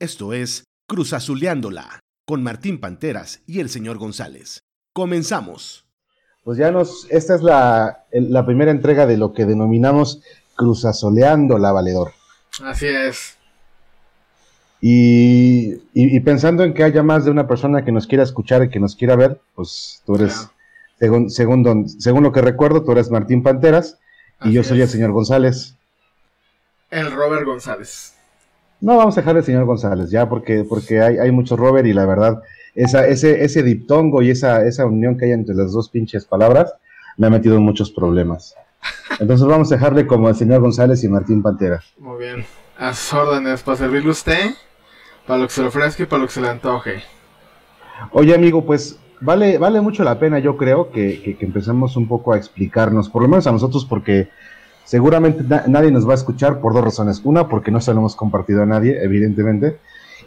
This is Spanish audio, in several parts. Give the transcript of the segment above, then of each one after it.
Esto es Cruz Azuleándola con Martín Panteras y el señor González. Comenzamos. Pues ya nos, esta es la, la primera entrega de lo que denominamos Cruz Azuleándola, Valedor. Así es. Y, y, pensando en que haya más de una persona que nos quiera escuchar y que nos quiera ver, pues tú eres, según, según, según lo que recuerdo, tú eres Martín Panteras y yo soy el señor González. El Robert González. No, vamos a dejar al señor González, ya, porque, porque hay, hay mucho Robert y la verdad, esa, ese, ese diptongo y esa, esa unión que hay entre las dos pinches palabras me ha metido en muchos problemas. Entonces vamos a dejarle como al señor González y Martín Pantera. Muy bien. A sus órdenes, para servirle usted, para lo que se le ofrezca y para lo que se le antoje. Oye, amigo, pues vale, vale mucho la pena, yo creo, que, que, que empecemos un poco a explicarnos, por lo menos a nosotros, porque Seguramente nadie nos va a escuchar por dos razones. Una, porque no se lo hemos compartido a nadie, evidentemente.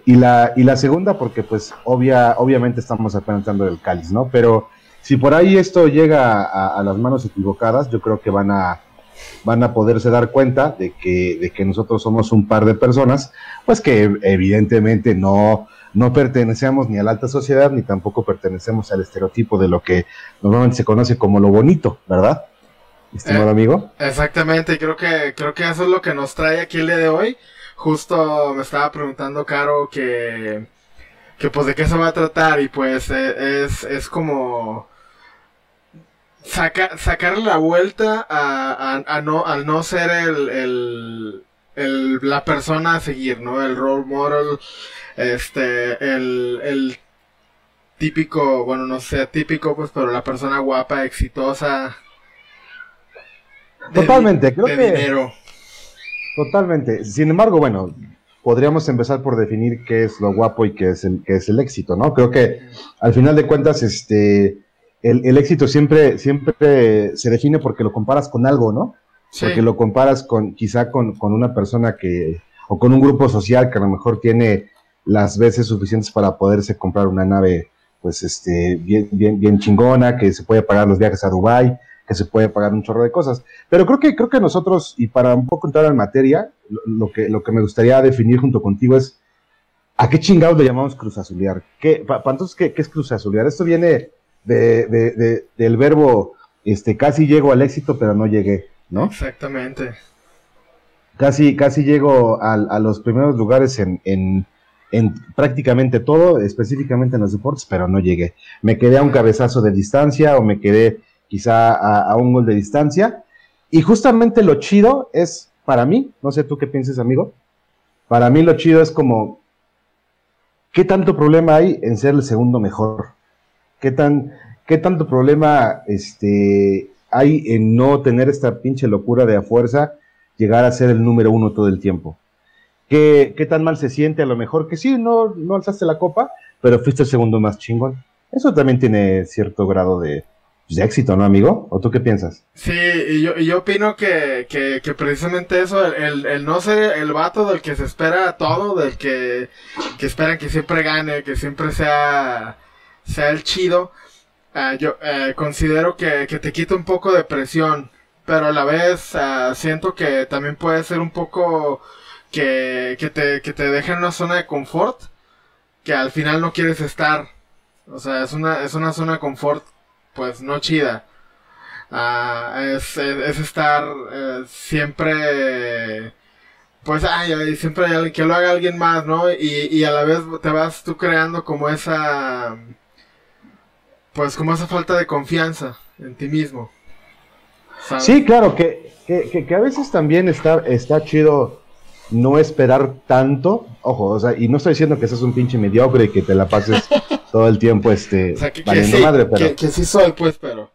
Y la, y la segunda, porque pues obvia, obviamente estamos apenas dando el cáliz, ¿no? Pero si por ahí esto llega a, las manos equivocadas, yo creo que van a, van a poderse dar cuenta de que, de que nosotros somos un par de personas, pues que evidentemente no, no pertenecemos ni a la alta sociedad, ni tampoco pertenecemos al estereotipo de lo que normalmente se conoce como lo bonito, ¿verdad? Estimado eh, amigo. Exactamente, creo que, creo que eso es lo que nos trae aquí el día de hoy. Justo me estaba preguntando, Caro, que, que pues de qué se va a tratar y pues eh, es, es como saca, sacarle la vuelta a, a, no, al no ser el, el, el, la persona a seguir, ¿no? El role model, este, el, el típico, bueno, no sé, típico, pues, pero la persona guapa, exitosa, Totalmente, creo que. Totalmente. Sin embargo, bueno, podríamos empezar por definir qué es lo guapo y qué es el, qué es el éxito, ¿no? Creo que al final de cuentas, este, el, éxito siempre, siempre se define porque lo comparas con algo, ¿no? Porque lo comparas con, quizá con, con, una persona que, o con un grupo social que a lo mejor tiene las veces suficientes para poderse comprar una nave, pues, este, bien, bien, bien chingona, que se puede pagar los viajes a Dubái, que se puede pagar un chorro de cosas. Pero creo que, creo que nosotros, y para un poco entrar en materia, lo, que, lo que me gustaría definir junto contigo es, ¿a qué chingados le llamamos cruz azulear? ¿Qué, entonces, ¿qué, es cruz azulear? Esto viene de, del verbo, este, casi llego al éxito, pero no llegué, ¿no? Exactamente. Casi, casi llego a, a los primeros lugares en, en, en prácticamente todo, específicamente en los deportes, pero no llegué. Me quedé a un cabezazo de distancia o me quedé quizá a, un gol de distancia. Y justamente lo chido es, para mí, no sé tú qué pienses, amigo, para mí lo chido es como, ¿qué tanto problema hay en ser el segundo mejor? ¿Qué, tan, qué tanto problema este, hay en no tener esta pinche locura de a fuerza llegar a ser el número uno todo el tiempo? ¿Qué, qué tan mal se siente a lo mejor que sí, no, no alzaste la copa, pero fuiste el segundo más chingón? Eso también tiene cierto grado de, pues, de éxito, ¿no, amigo? ¿O tú qué piensas? Sí, y yo, y yo opino que, que, que precisamente eso, el, el, no ser el vato del que se espera todo, del que, que esperan que siempre gane, que siempre sea, sea el chido, uh, yo uh, considero que, que, te quita un poco de presión, pero a la vez uh, siento que también puede ser un poco que, que, te, que te deja en una zona de confort que al final no quieres estar. O sea, es una, es una zona de confort pues no chida. Ah, es, es, estar eh, siempre pues ay, siempre hay alguien que lo haga alguien más, ¿no? Y, y a la vez te vas tú creando como esa pues como esa falta de confianza en ti mismo. Sí, claro, que, que, que, a veces también está, está chido no esperar tanto, ojo, o sea, y no estoy diciendo que seas un pinche mediocre y que te la pases todo el tiempo este, valiendo madre, pero... Que, sí soy, pues, pero...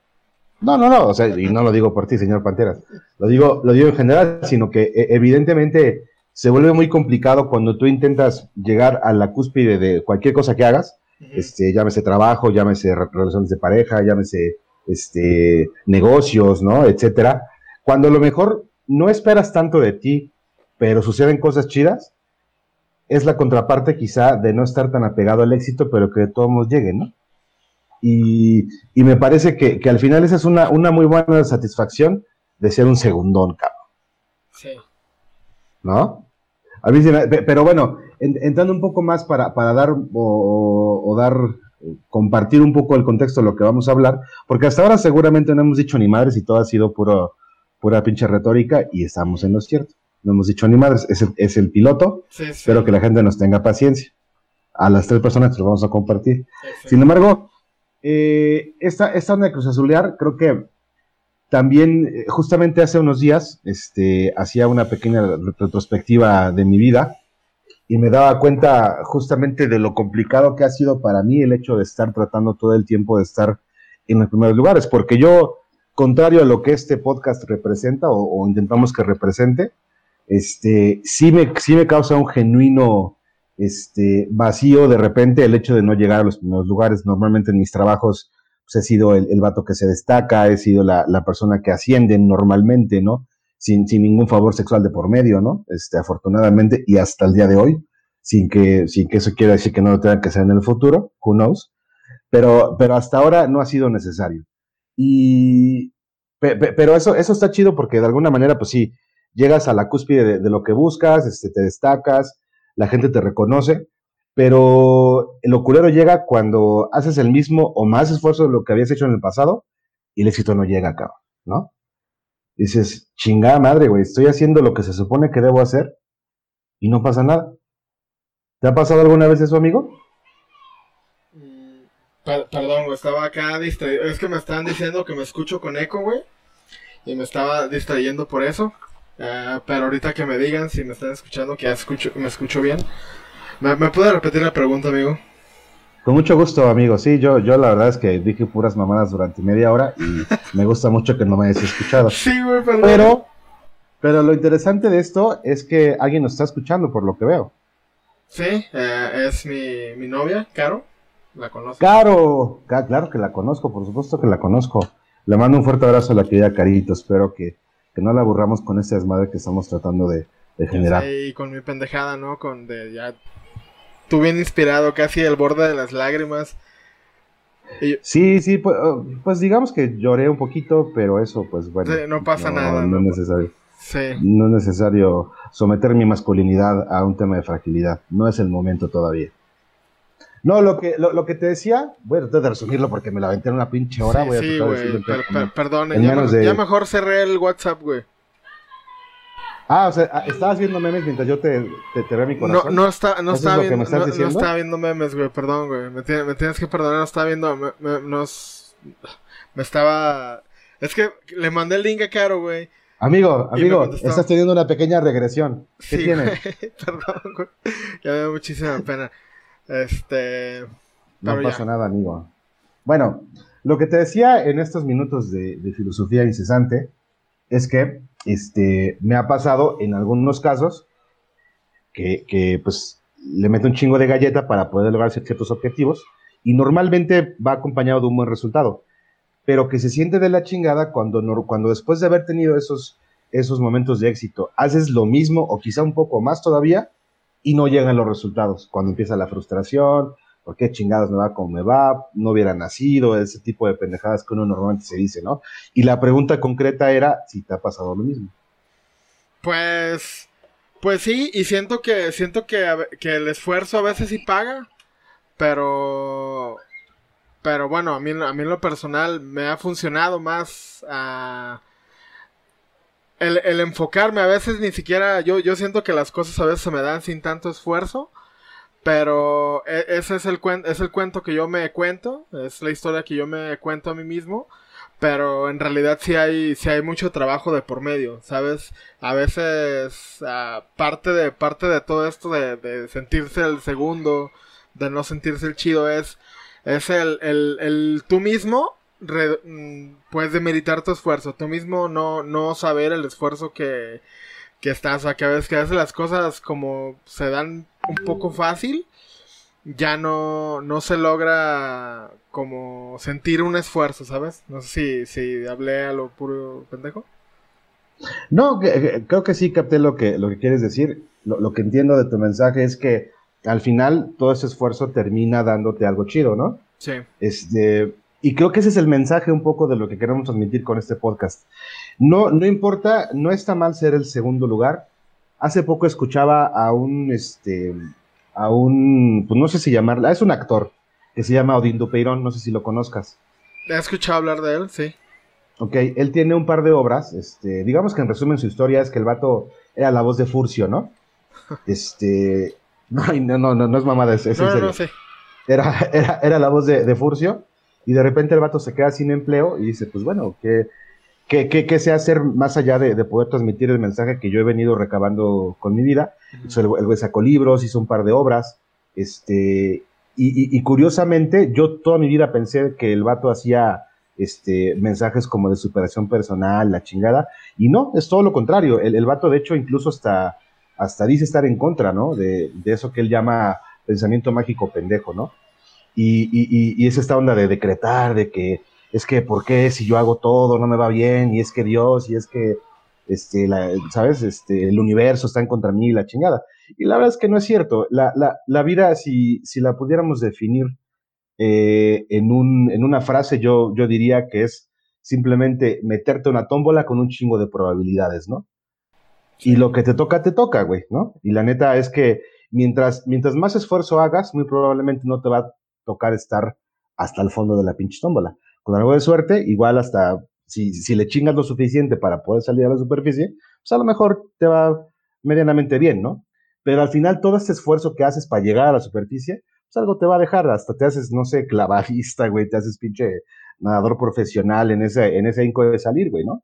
No, no, no, o sea, y no lo digo por ti, señor Panteras, lo digo, lo digo en general, sino que e, evidentemente se vuelve muy complicado cuando tú intentas llegar a la cúspide de cualquier cosa que hagas, este, llámese trabajo, llámese relaciones de pareja, llámese este, negocios, ¿no? Etcétera. Cuando a lo mejor no esperas tanto de ti, pero suceden cosas chidas, es la contraparte quizá de no estar tan apegado al éxito, pero que todos nos lleguen, ¿no? Y, me parece que, al final esa es una, una muy buena satisfacción de ser un segundón, cabrón. Sí. ¿No? A mí sí pero bueno, entrando un poco más para, para dar o, dar, compartir un poco el contexto de lo que vamos a hablar, porque hasta ahora seguramente no hemos dicho ni madres y todo ha sido puro, pura pinche retórica y estamos en lo cierto. No hemos dicho ni madres, es el, es el piloto, espero que la gente nos tenga paciencia. A las tres personas que lo vamos a compartir. Sin embargo, eh, esta, esta onda de Cruz Azulear, creo que también, eh, justamente hace unos días, este, hacía una pequeña retrospectiva de mi vida y me daba cuenta justamente de lo complicado que ha sido para mí el hecho de estar tratando todo el tiempo de estar en los primeros lugares, porque yo, contrario a lo que este podcast representa o, intentamos que represente, este, sí me, sí me causa un genuino este, vacío de repente el hecho de no llegar a los primeros lugares. Normalmente en mis trabajos pues, he sido el, el, vato que se destaca, he sido la, la persona que asciende normalmente, ¿no? Sin, sin, ningún favor sexual de por medio, ¿no? Este, afortunadamente, y hasta el día de hoy, sin que, sin que eso quiera decir que no lo tenga que ser en el futuro, who knows, pero, pero hasta ahora no ha sido necesario. Y, pero eso, eso está chido porque de alguna manera, pues sí, llegas a la cúspide de, lo que buscas, este, te destacas, la gente te reconoce, pero el oculero llega cuando haces el mismo o más esfuerzo de lo que habías hecho en el pasado y el éxito no llega, acá, ¿no? Dices, chingada madre, güey, estoy haciendo lo que se supone que debo hacer y no pasa nada. ¿Te ha pasado alguna vez eso, amigo? Mm, perdón, güey, estaba acá distraído. Es que me estaban diciendo que me escucho con eco, güey. Y me estaba distrayendo por eso. Ah, pero ahorita que me digan si me están escuchando, que ya escucho, me escucho bien. ¿Me, ¿Me puede repetir la pregunta, amigo? Con mucho gusto, amigo. Sí, yo, yo la verdad es que dije puras mamadas durante media hora y me gusta mucho que no me hayas escuchado. Sí, güey, perdón. Pero, pero lo interesante de esto es que alguien nos está escuchando, por lo que veo. Sí, eh, es mi, mi novia, Caro. ¿La conozco? Caro, claro que la conozco, por supuesto que la conozco. Le mando un fuerte abrazo a la querida Carito. Espero que, que no la aburramos con ese desmadre que estamos tratando de, de generar. Y con mi pendejada, ¿no? Con de ya tú bien inspirado, casi al borde de las lágrimas. Sí, sí, pues, oh, pues, digamos que lloré un poquito, pero eso, pues bueno. no pasa nada. No, es necesario. No es necesario someter mi masculinidad a un tema de fragilidad. No es el momento todavía. No, lo que, lo, que te decía, voy a tratar de resumirlo porque me la aventé en una pinche hora. Sí, sí güey, perdón, ya, mejor cerré el WhatsApp, güey. Ah, o sea, ah, estabas viendo memes mientras yo te, te, te mi corazón. No, no, está, no, estaba viendo, no, no, estaba viendo memes, güey, perdón, güey. Me, me, tienes que perdonar, no estaba viendo. Me, me, nos, me estaba. Es que le mandé el link a Caro, güey. Amigo, amigo, estás teniendo una pequeña regresión. ¿Qué sí, tienes? perdón, güey. Ya me da muchísima pena. Este. No pasa nada, amigo. Bueno, lo que te decía en estos minutos de, de filosofía incesante es que este, me ha pasado en algunos casos que, pues le meto un chingo de galleta para poder lograr ciertos objetivos y normalmente va acompañado de un buen resultado, pero que se siente de la chingada cuando, cuando después de haber tenido esos, esos momentos de éxito haces lo mismo o quizá un poco más todavía y no llegan los resultados, cuando empieza la frustración, ¿por qué chingados me va como me va? No hubiera nacido, ese tipo de pendejadas que uno normalmente se dice, ¿no? Y la pregunta concreta era si te ha pasado lo mismo. Pues, pues sí, y siento que, siento que, que el esfuerzo a veces sí paga, pero, pero bueno, a mí, a mí en lo personal me ha funcionado más a... El, el, enfocarme a veces ni siquiera yo yo siento que las cosas a veces se me dan sin tanto esfuerzo pero e, ese es el, es el cuento que yo me cuento, es la historia que yo me cuento a mí mismo. Pero en realidad sí hay, sí hay mucho trabajo de por medio, ¿sabes? A veces uh, parte, de, parte de todo esto de, de, sentirse el segundo, de no sentirse el chido, es, es el, el, el tú mismo mm, puedes demeritar tu esfuerzo, tú mismo no, no saber el esfuerzo que, que estás, o sea, que a veces, que a veces las cosas como se dan un poco fácil, ya no, no se logra como sentir un esfuerzo, ¿sabes? No sé si, si hablé a lo puro pendejo. No, creo que sí capté lo que, lo que quieres decir. Lo, lo, que entiendo de tu mensaje es que al final todo ese esfuerzo termina dándote algo chido, ¿no? Sí. Este, y creo que ese es el mensaje un poco de lo que queremos transmitir con este podcast. No, no importa, no está mal ser el segundo lugar, hace poco escuchaba a un, este, a un, pues no sé si llamarla, es un actor que se llama Odín Dupeirón, no sé si lo conozcas. He escuchado hablar de él, sí. Ok, él tiene un par de obras, este, digamos que en resumen su historia es que el vato era la voz de Furcio, ¿no? Este, no, no, no, no, es mamada, es, es en serio. No, sí. era, era, era, la voz de, de, Furcio y de repente el vato se queda sin empleo y dice, pues bueno, ¿qué, qué, qué, qué sé hacer más allá de, de, poder transmitir el mensaje que yo he venido recabando con mi vida? el, güey sacó libros, hizo un par de obras, este, y, y, y curiosamente yo toda mi vida pensé que el vato hacía este, mensajes como de superación personal, la chingada, y no, es todo lo contrario, el, el vato de hecho incluso hasta, hasta dice estar en contra, ¿no? De, de eso que él llama pensamiento mágico pendejo, ¿no? Y, y, y, es esta onda de decretar, de que es que, ¿por qué si yo hago todo no me va bien? Y es que Dios, y es que, este, la, ¿sabes? Este, el universo está en contra mí, la chingada. Y la verdad es que no es cierto. La, la, la vida, si, si la pudiéramos definir eh, en, un, en una frase yo, yo diría que es simplemente meterte una tómbola con un chingo de probabilidades, ¿no? Y lo que te toca, te toca, güey, ¿no? Y la neta es que mientras, mientras más esfuerzo hagas, muy probablemente no te va a tocar estar hasta el fondo de la pinche tómbola. Con algo de suerte, igual hasta si, si le chingas lo suficiente para poder salir a la superficie, pues a lo mejor te va medianamente bien, ¿no? Pero al final todo este esfuerzo que haces para llegar a la superficie, pues algo te va a dejar, hasta te haces, no sé, clavajista, güey, te haces pinche nadador profesional en ese, en ese inco de salir, güey, ¿no?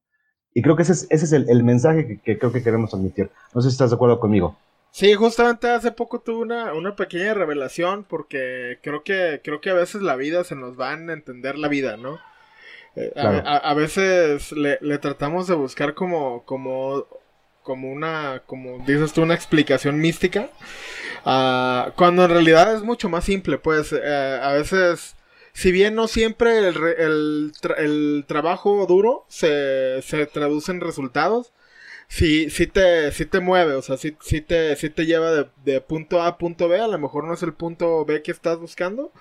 Y creo que ese es, ese es el, mensaje que, creo que queremos transmitir. No sé si estás de acuerdo conmigo. Sí, justamente hace poco tuve una, una pequeña revelación porque creo que, creo que a veces la vida se nos va a entender la vida, ¿no? Eh, claro. a, a, veces le, le, tratamos de buscar como, como, como una, como dices tú, una explicación mística Uh, cuando en realidad es mucho más simple, pues uh, a veces, si bien no siempre el, el, tra el trabajo duro se, se, traduce en resultados, si sí, te, sí te mueve, o sea, sí, te, sí te lleva de, de, punto A a punto B, a lo mejor no es el punto B que estás buscando,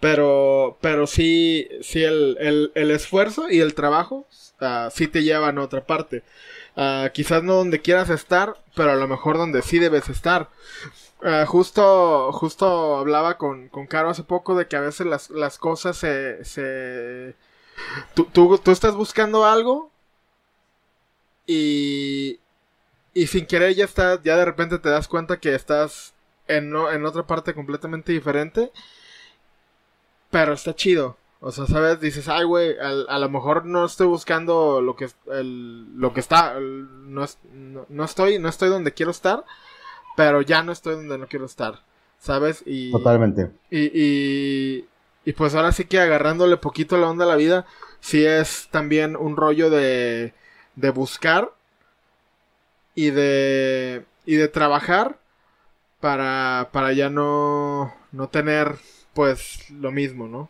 pero, pero sí, sí el, el, el esfuerzo y el trabajo uh, sí te llevan a otra parte. Uh, quizás no donde quieras estar, pero a lo mejor donde sí debes estar. Uh, justo, justo hablaba con, con Caro hace poco de que a veces las, las cosas se... se... Tú, tú, tú, estás buscando algo y, y sin querer ya está, ya de repente te das cuenta que estás en, no, en otra parte completamente diferente. Pero está chido. O sea, ¿sabes? Dices, ay, güey, a, a, lo mejor no estoy buscando lo que, el, lo que está, el, no, no, no, estoy, no estoy donde quiero estar pero ya no estoy donde no quiero estar, ¿sabes? Y, Totalmente. Y, y, y pues ahora sí que agarrándole poquito la onda a la vida, sí es también un rollo de, de buscar y de, y de trabajar para, para ya no, no tener pues lo mismo, ¿no?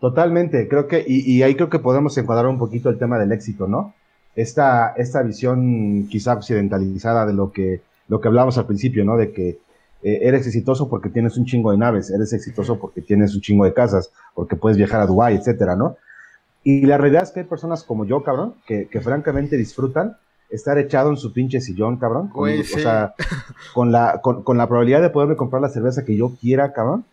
Totalmente, creo que, y, y ahí creo que podemos encuadrar un poquito el tema del éxito, ¿no? Esta, esta visión quizá occidentalizada de lo que lo que hablábamos al principio, ¿no? De que eh, eres exitoso porque tienes un chingo de naves, eres exitoso porque tienes un chingo de casas, porque puedes viajar a Dubái, etcétera, ¿no? Y la realidad es que hay personas como yo, cabrón, que, que francamente disfrutan estar echado en su pinche sillón, cabrón. Con, Uy, sí. O sea, con la, con, con, la probabilidad de poderme comprar la cerveza que yo quiera, cabrón.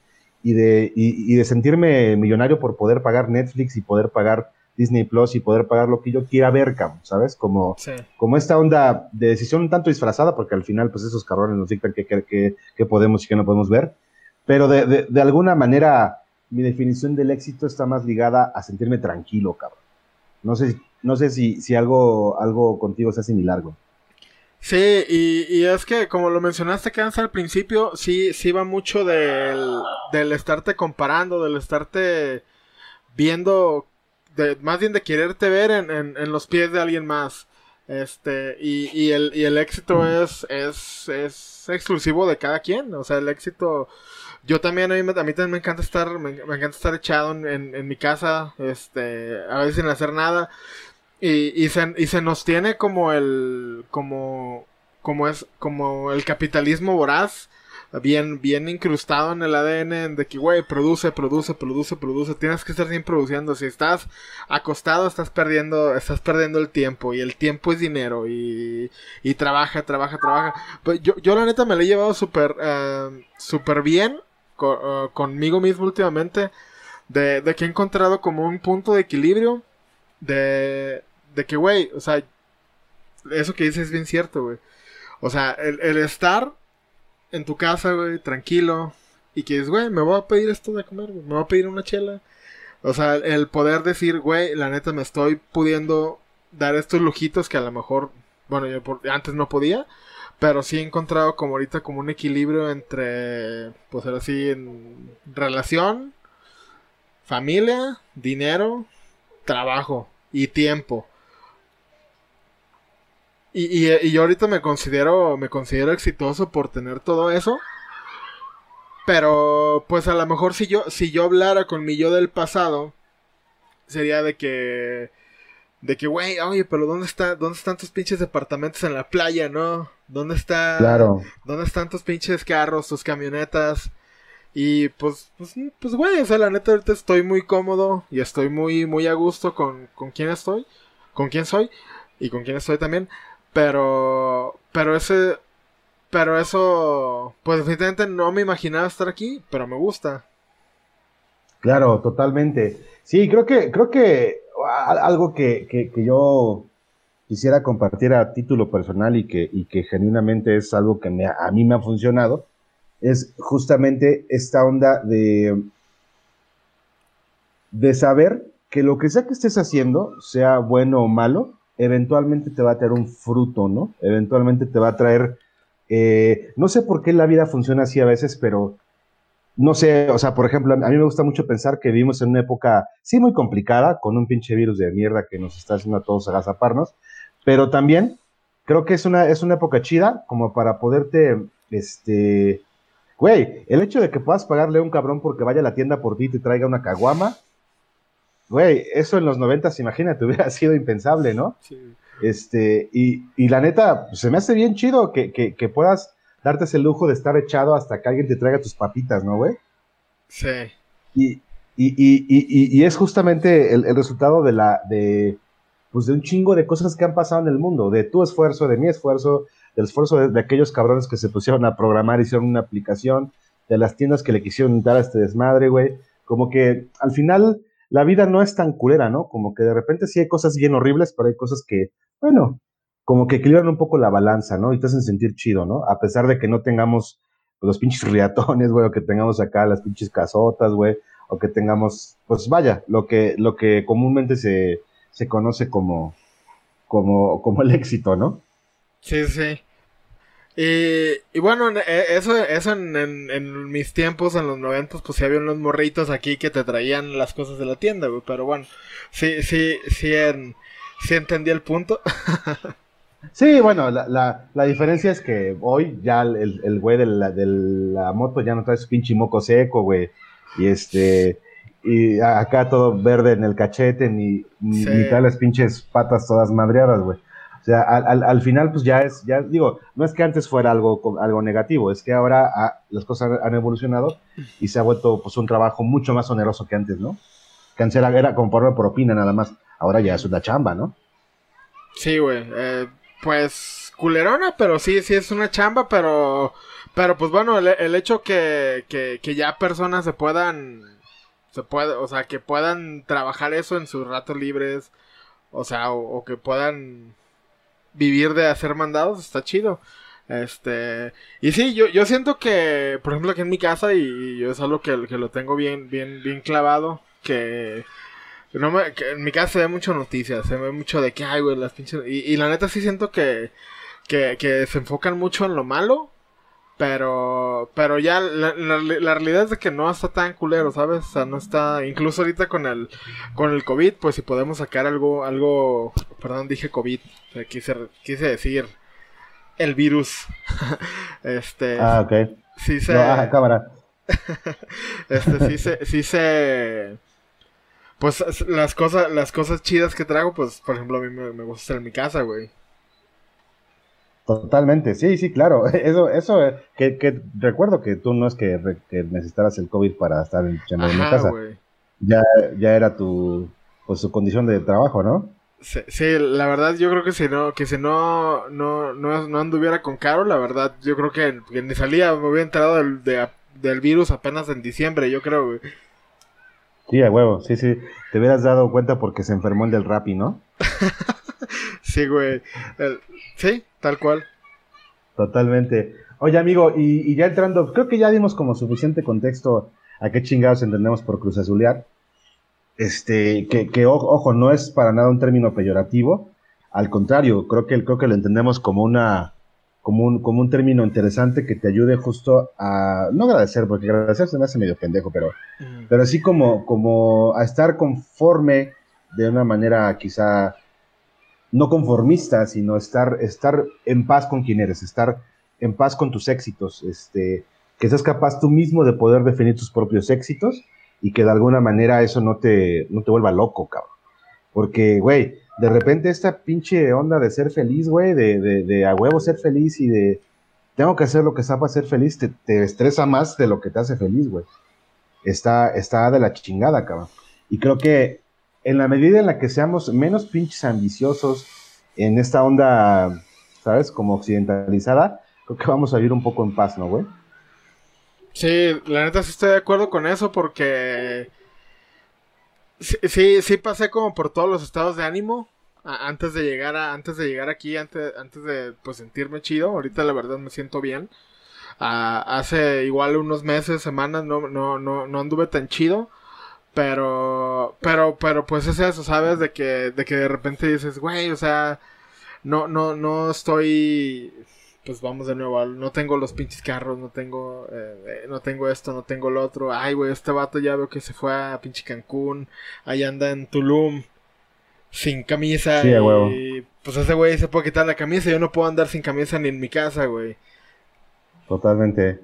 Y de, y, y de sentirme millonario por poder pagar Netflix y poder pagar Disney Plus y poder pagar lo que yo quiera ver, cabrón, ¿sabes? Como, sí. como esta onda de decisión un tanto disfrazada, porque al final, pues esos cabrones nos dictan qué que, que, que, podemos y qué no podemos ver. Pero de, de, de, alguna manera, mi definición del éxito está más ligada a sentirme tranquilo, cabrón. No sé, no sé si, si algo, algo contigo sea similar, güey. Sí, y, es que como lo mencionaste que al principio, sí, sí va mucho del, del estarte comparando, del estarte viendo más bien de quererte ver en, en, en, los pies de alguien más. Este, y, y, el, y el éxito es, es, es exclusivo de cada quien. O sea, el éxito. Yo también, a mí, a mí también me encanta estar, me, encanta estar echado en, en, mi casa, este, a veces sin hacer nada. Y, y, se, y se nos tiene como el, como, como es, como el capitalismo voraz bien, bien incrustado en el ADN de que, güey, produce, produce, produce, produce. Tienes que estar bien produciendo. Si estás acostado, estás perdiendo, estás perdiendo el tiempo. Y el tiempo es dinero. Y, y trabaja, trabaja, trabaja. Pues yo, yo la neta me lo he llevado súper, uh, súper bien uh, conmigo mismo últimamente. De, de que he encontrado como un punto de equilibrio. De, de que, güey, o sea, eso que dices es bien cierto, güey. O sea, el, el estar en tu casa, güey, tranquilo. Y que dices, güey, me voy a pedir esto de comer. Me voy a pedir una chela. O sea, el poder decir, güey, la neta me estoy pudiendo dar estos lujitos que a lo mejor, bueno, yo antes no podía. Pero sí he encontrado como ahorita como un equilibrio entre, pues ahora sí, en relación, familia, dinero, trabajo y tiempo. Y, y, yo ahorita me considero, me considero exitoso por tener todo eso. Pero, pues a lo mejor si yo, si yo hablara con mi yo del pasado, sería de que, de que, güey, oye, pero ¿dónde está, dónde están tus pinches departamentos en la playa, no? ¿Dónde está, claro. dónde están tus pinches carros, tus camionetas? Y pues, pues, pues, güey, o sea, la neta ahorita estoy muy cómodo y estoy muy, muy a gusto con, con quién estoy, con quién soy y con quién estoy también. Pero, pero ese, pero eso, pues definitivamente no me imaginaba estar aquí, pero me gusta. Claro, totalmente. Sí, creo que, creo que algo que, que, que yo quisiera compartir a título personal y que, y que genuinamente es algo que me, a mí me ha funcionado, es justamente esta onda de, de saber que lo que sea que estés haciendo, sea bueno o malo, eventualmente te va a traer un fruto, ¿no? Eventualmente te va a traer, eh, no sé por qué la vida funciona así a veces, pero no sé, o sea, por ejemplo, a mí me gusta mucho pensar que vivimos en una época, sí, muy complicada, con un pinche virus de mierda que nos está haciendo a todos agazaparnos, pero también creo que es una, es una época chida como para poderte, este, güey, el hecho de que puedas pagarle a un cabrón porque vaya a la tienda por ti y te traiga una caguama, Güey, eso en los noventas, imagínate, hubiera sido impensable, ¿no? Sí. Este, y, y la neta, pues, se me hace bien chido que, que, que, puedas darte ese lujo de estar echado hasta que alguien te traiga tus papitas, ¿no, güey? Sí. Y, y, y, y, es justamente el, el, resultado de la, de, pues de un chingo de cosas que han pasado en el mundo, de tu esfuerzo, de mi esfuerzo, del esfuerzo de, de aquellos cabrones que se pusieron a programar, hicieron una aplicación, de las tiendas que le quisieron dar a este desmadre, güey. Como que al final la vida no es tan culera, ¿no? Como que de repente sí hay cosas bien horribles, pero hay cosas que, bueno, como que equilibran un poco la balanza, ¿no? Y te hacen sentir chido, ¿no? A pesar de que no tengamos pues, los pinches riatones, güey, o que tengamos acá las pinches casotas, güey, o que tengamos, pues vaya, lo que, lo que comúnmente se, se conoce como, como, como el éxito, ¿no? Sí, sí. Y, bueno, eh, eso, eso en, mis tiempos, en los noventas, pues sí había unos morritos aquí que te traían las cosas de la tienda, güey. Pero bueno, sí, sí, sí, sí entendí el punto. sí, bueno, la, la, la, diferencia es que hoy ya el, el güey de la, de la moto ya no trae su pinche moco seco, güey. Y este, y acá todo verde en el cachete, ni, ni, ni trae las pinches patas todas madreadas, güey. O sea, al, al, final, pues ya es, ya digo, no es que antes fuera algo, algo negativo, es que ahora ah, las cosas han evolucionado y se ha vuelto pues un trabajo mucho más oneroso que antes, ¿no? Que antes era, como por propina nada más, ahora ya es una chamba, ¿no? Sí, güey, eh, pues culerona, pero sí, sí es una chamba, pero, pero pues bueno, el, el hecho que, que, que ya personas se puedan, se puede, o sea, que puedan trabajar eso en sus ratos libres, o sea, o que puedan vivir de hacer mandados está chido. Este, y sí, yo, yo siento que, por ejemplo, aquí en mi casa, y, yo es algo que, que, lo tengo bien, bien, bien clavado, que, no me, que en mi casa se ve mucho noticias, se ve mucho de que, hay güey, las pinches, y, y, la neta sí siento que, que, que se enfocan mucho en lo malo, pero, pero ya la, la, realidad es de que no está tan culero, ¿sabes? O sea, no está, incluso ahorita con el, con el COVID, pues si podemos sacar algo, algo, perdón, dije COVID, quise, quise decir el virus. este. Ah, ok. Sí se. No, ah, cámara. este, sí se, sí se. Pues las cosas, las cosas chidas que traigo, pues, por ejemplo, a mí me, me gusta estar en mi casa, güey. Totalmente, sí, sí, claro. Eso, eso, eh, que, que recuerdo que tú no es que, necesitaras el COVID para estar en, en casa. Ya, ya era tu, pues, su condición de trabajo, ¿no? Sí, la verdad yo creo que si no, que si no, no, no, anduviera con Caro, la verdad yo creo que, ni salía, me hubiera enterado del, del virus apenas en diciembre, yo creo, güey. Sí, a huevo, sí, sí. Te hubieras dado cuenta porque se enfermó el del Rappi, ¿no? sí, güey. Sí, tal cual. Totalmente. Oye, amigo, y, ya entrando, creo que ya dimos como suficiente contexto a qué chingados entendemos por Cruz Azulear. Este, que, ojo, no es para nada un término peyorativo. Al contrario, creo que, creo que lo entendemos como una, como un, como un término interesante que te ayude justo a, no agradecer, porque agradecer se me hace medio pendejo, pero, mm. pero así como, como a estar conforme de una manera quizá no conformista, sino estar, estar en paz con quien eres, estar en paz con tus éxitos, este, que seas capaz tú mismo de poder definir tus propios éxitos y que de alguna manera eso no te, no te vuelva loco, cabrón. Porque, güey, de repente esta pinche onda de ser feliz, güey, de, de, de, a huevo ser feliz y de tengo que hacer lo que sea para ser feliz, te, te estresa más de lo que te hace feliz, güey. Está, está de la chingada, cabrón. Y creo que en la medida en la que seamos menos pinches ambiciosos en esta onda, ¿sabes? Como occidentalizada, creo que vamos a vivir un poco en paz, ¿no, güey? Sí, la neta sí estoy de acuerdo con eso porque sí, sí, pasé como por todos los estados de ánimo antes de llegar a, antes de llegar aquí, antes, antes de pues sentirme chido. Ahorita la verdad me siento bien. hace igual unos meses, semanas no, no, no, no anduve tan chido. Pero, pero, pero pues es eso, ¿sabes? De que, de que de repente dices, güey, o sea, no, no, no estoy, pues vamos de nuevo, no tengo los pinches carros, no tengo, eh, no tengo esto, no tengo lo otro. Ay, güey, este vato ya veo que se fue a pinche Cancún, ahí anda en Tulum, sin camisa. y, pues ese güey se puede quitar la camisa, yo no puedo andar sin camisa ni en mi casa, güey. Totalmente.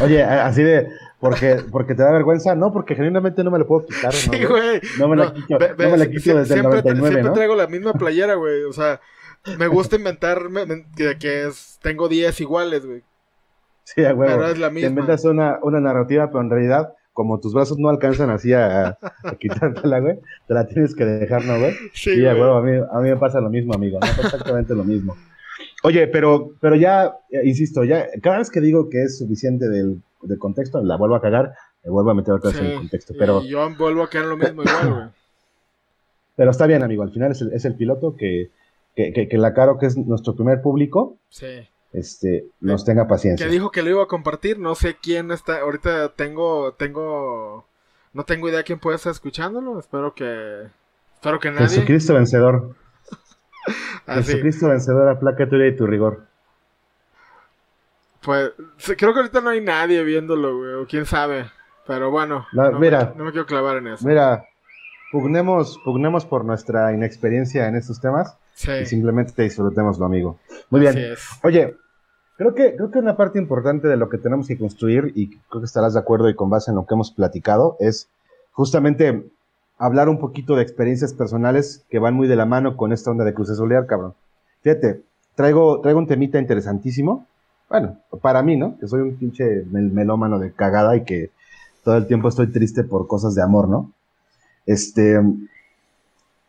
Oye, así de, porque, porque te da vergüenza, no, porque genuinamente no me lo puedo quitar, ¿no? Sí, güey. No me la quito, no me la quito desde el 99, Siempre traigo la misma playera, güey, o sea, me gusta inventarme que, que es, tengo 10 iguales, güey. Sí, güey. Pero es la misma. Te inventas una, una narrativa, pero en realidad, como tus brazos no alcanzan así a, a quitártela, güey, te la tienes que dejar, ¿no, güey? Sí, sí güey, a mí, a mí me pasa lo mismo, amigo. Exactamente lo mismo. Oye, pero, pero ya, insisto, ya, cada vez que digo que es suficiente del, contexto, la vuelvo a cagar, me vuelvo a meter otra vez en el contexto. Pero, yo vuelvo a caer lo mismo igual, güey. Pero está bien, amigo, al final es el, es el piloto que, que, que, la Caro, que es nuestro primer público, sí. este, nos tenga paciencia. Que dijo que lo iba a compartir, no sé quién está, ahorita tengo, tengo, no tengo idea quién puede estar escuchándolo, espero que, espero que nadie. Jesucristo vencedor. Jesucristo vencedor, aplaca tuya y tu rigor. Pues creo que ahorita no hay nadie viéndolo, güey, o quién sabe. Pero bueno, no, mira, me, no me quiero clavar en eso. Mira, pugnemos, pugnemos por nuestra inexperiencia en estos temas sí. y simplemente disfrutémoslo, amigo. Muy bien. Oye, creo que, creo que una parte importante de lo que tenemos que construir, y creo que estarás de acuerdo y con base en lo que hemos platicado, es justamente hablar un poquito de experiencias personales que van muy de la mano con esta onda de cruces solear, cabrón. Fíjate, traigo, traigo un temita interesantísimo. Bueno, para mí, ¿no? Que soy un pinche melómano de cagada y que todo el tiempo estoy triste por cosas de amor, ¿no? Este.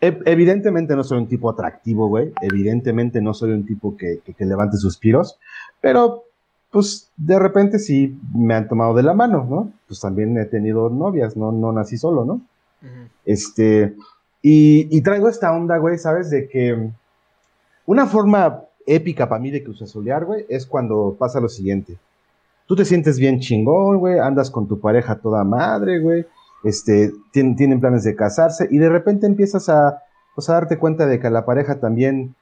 Evidentemente no soy un tipo atractivo, güey. Evidentemente no soy un tipo que, que, levante suspiros. Pero, pues, de repente sí me han tomado de la mano, ¿no? Pues también he tenido novias, no, no nací solo, ¿no? Este, y, traigo esta onda, güey, ¿sabes? De que una forma épica para mí de cruzazulear, güey, es cuando pasa lo siguiente. Tú te sientes bien chingón, güey, andas con tu pareja toda madre, güey, este, tienen, planes de casarse y de repente empiezas a, pues, a darte cuenta de que la pareja también,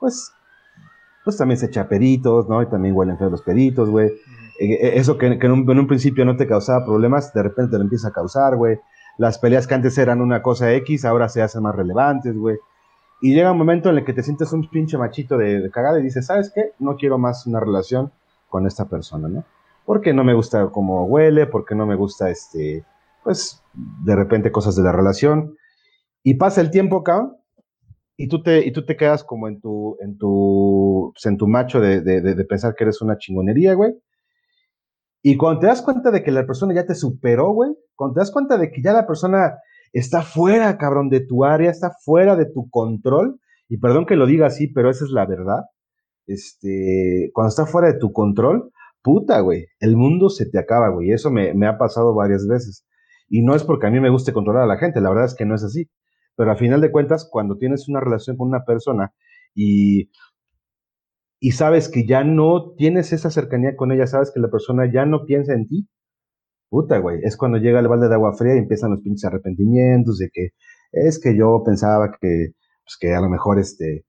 pues, pues también se echa peritos, ¿no? Y también huelen feos los peritos, güey. E, e, eso que, en, un, en, un, principio no te causaba problemas, de repente te lo empieza a causar, güey las peleas que antes eran una cosa X, ahora se hacen más relevantes, güey. Y llega un momento en el que te sientes un pinche machito de, cagada y dices, ¿sabes qué? No quiero más una relación con esta persona, ¿no? Porque no me gusta cómo huele, porque no me gusta, este, pues, de repente cosas de la relación. Y pasa el tiempo, cabrón, y tú te, y tú te quedas como en tu, en tu, pues, en tu macho de, pensar que eres una chingonería, güey. Y cuando te das cuenta de que la persona ya te superó, güey, cuando te das cuenta de que ya la persona está fuera, cabrón, de tu área, está fuera de tu control, y perdón que lo diga así, pero esa es la verdad, este, cuando está fuera de tu control, puta, güey, el mundo se te acaba, güey, eso me ha pasado varias veces. Y no es porque a mí me guste controlar a la gente, la verdad es que no es así. Pero a final de cuentas, cuando tienes una relación con una persona y, y sabes que ya no tienes esa cercanía con ella, sabes que la persona ya no piensa en ti, puta, güey, es cuando llega el balde de agua fría y empiezan los pinches arrepentimientos de que es que yo pensaba que, pues que a lo mejor este,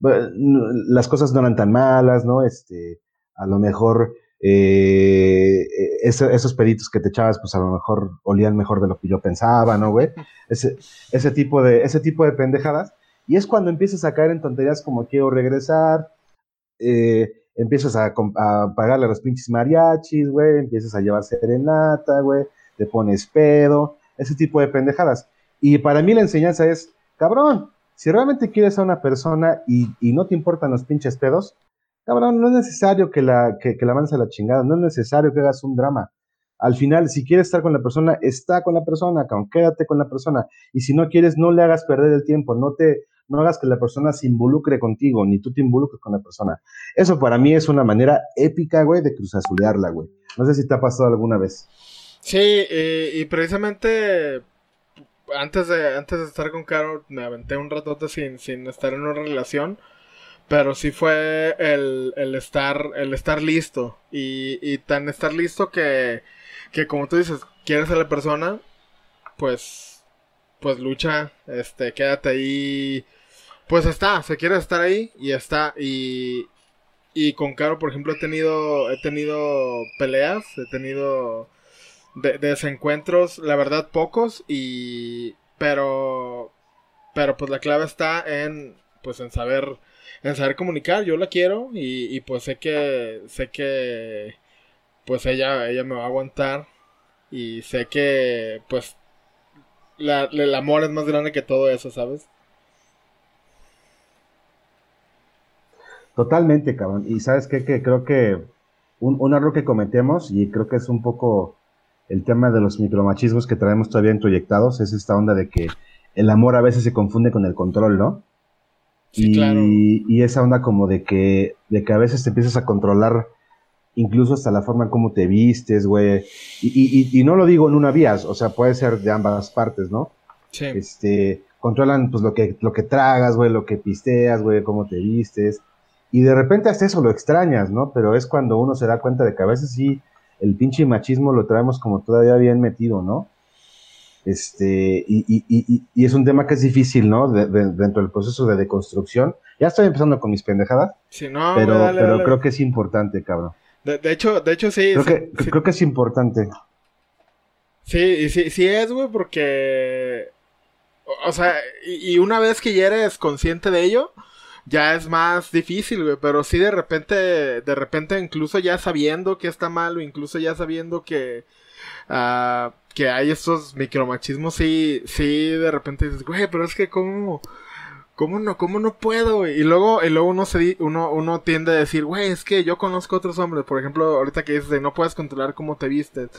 las cosas no eran tan malas, ¿no? Este, a lo mejor eh, esos peditos que te echabas, pues a lo mejor olían mejor de lo que yo pensaba, ¿no, güey? Ese, ese, tipo de, ese tipo de pendejadas. Y es cuando empiezas a caer en tonterías como quiero regresar, eh, empiezas a, a, pagarle a los pinches mariachis, güey, empiezas a llevar serenata, güey, te pones pedo, ese tipo de pendejadas. Y para mí la enseñanza es, cabrón, si realmente quieres a una persona y, y no te importan los pinches pedos, Cabrón, no es necesario que la, que, que la mandes a la chingada, no es necesario que hagas un drama. Al final, si quieres estar con la persona, está con la persona, cabrón, quédate con la persona. Y si no quieres, no le hagas perder el tiempo, no te, no hagas que la persona se involucre contigo, ni tú te involucres con la persona. Eso para mí es una manera épica, güey, de cruzazulearla, güey. No sé si te ha pasado alguna vez. Sí, eh, y precisamente antes de, antes de estar con Caro, me aventé un ratote sin, sin estar en una relación. Pero sí fue el, el estar el estar listo. Y, y tan estar listo que, que como tú dices, quieres a la persona, pues pues lucha, este, quédate ahí. Pues está, se quiere estar ahí y está y y con Caro, por ejemplo, he tenido he tenido peleas, he tenido desencuentros, la verdad pocos y pero pero pues la clave está en pues en saber en saber comunicar. Yo la quiero y, pues sé que, sé que, pues ella, ella me va a aguantar y sé que, pues, el amor es más grande que todo eso, ¿sabes? Totalmente, cabrón. Y sabes qué, que creo que un, un, error que cometemos, y creo que es un poco el tema de los micromachismos que traemos todavía introyectados, es esta onda de que el amor a veces se confunde con el control, ¿no? Y, y, esa onda como de que, de que a veces te empiezas a controlar incluso hasta la forma en cómo te vistes, güey. Y, y, y, no lo digo en una vía, o sea, puede ser de ambas partes, ¿no? Sí. Este, controlan pues lo que, lo que tragas, güey, lo que pisteas, güey, cómo te vistes. Y de repente hasta eso lo extrañas, ¿no? Pero es cuando uno se da cuenta de que a veces sí, el pinche machismo lo traemos como todavía bien metido, ¿no? Este, y, y, y, y, es un tema que es difícil, ¿no? dentro del proceso de deconstrucción. Ya estoy empezando con mis pendejadas. Sí, no, pero, pero creo que es importante, cabrón. De, hecho, de hecho sí. Creo, que, creo que es importante. Sí, sí, sí es, güey, porque. O sea, y, una vez que ya eres consciente de ello, ya es más difícil, güey. Pero sí, de repente, de repente, incluso ya sabiendo que está mal, o incluso ya sabiendo que. Uh, que hay estos micromachismos, sí, sí, de repente dices, güey, pero es que cómo, cómo no, cómo no puedo, Y luego, y luego uno se, uno, uno tiende a decir, güey, es que yo conozco otros hombres, por ejemplo, ahorita que dices no puedes controlar cómo te vistes,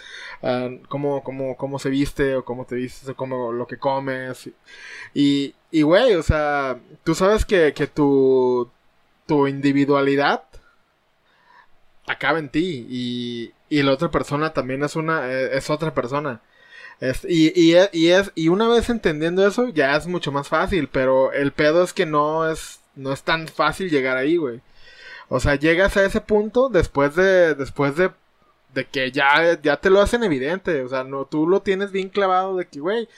uh, cómo, cómo, cómo se viste, o cómo te vistes, o cómo, lo que comes, y, y güey, o sea, tú sabes que, que tu, tu individualidad acaba en ti, y, y la otra persona también es una eh, es otra persona. y, y, y, es, y una vez entendiendo eso, ya es mucho más fácil, pero el pedo es que no es, no es tan fácil llegar ahí, güey. O sea, llegas a ese punto después de, después de, de que ya, ya te lo hacen evidente, o sea, no, tú lo tienes bien clavado de que, güey,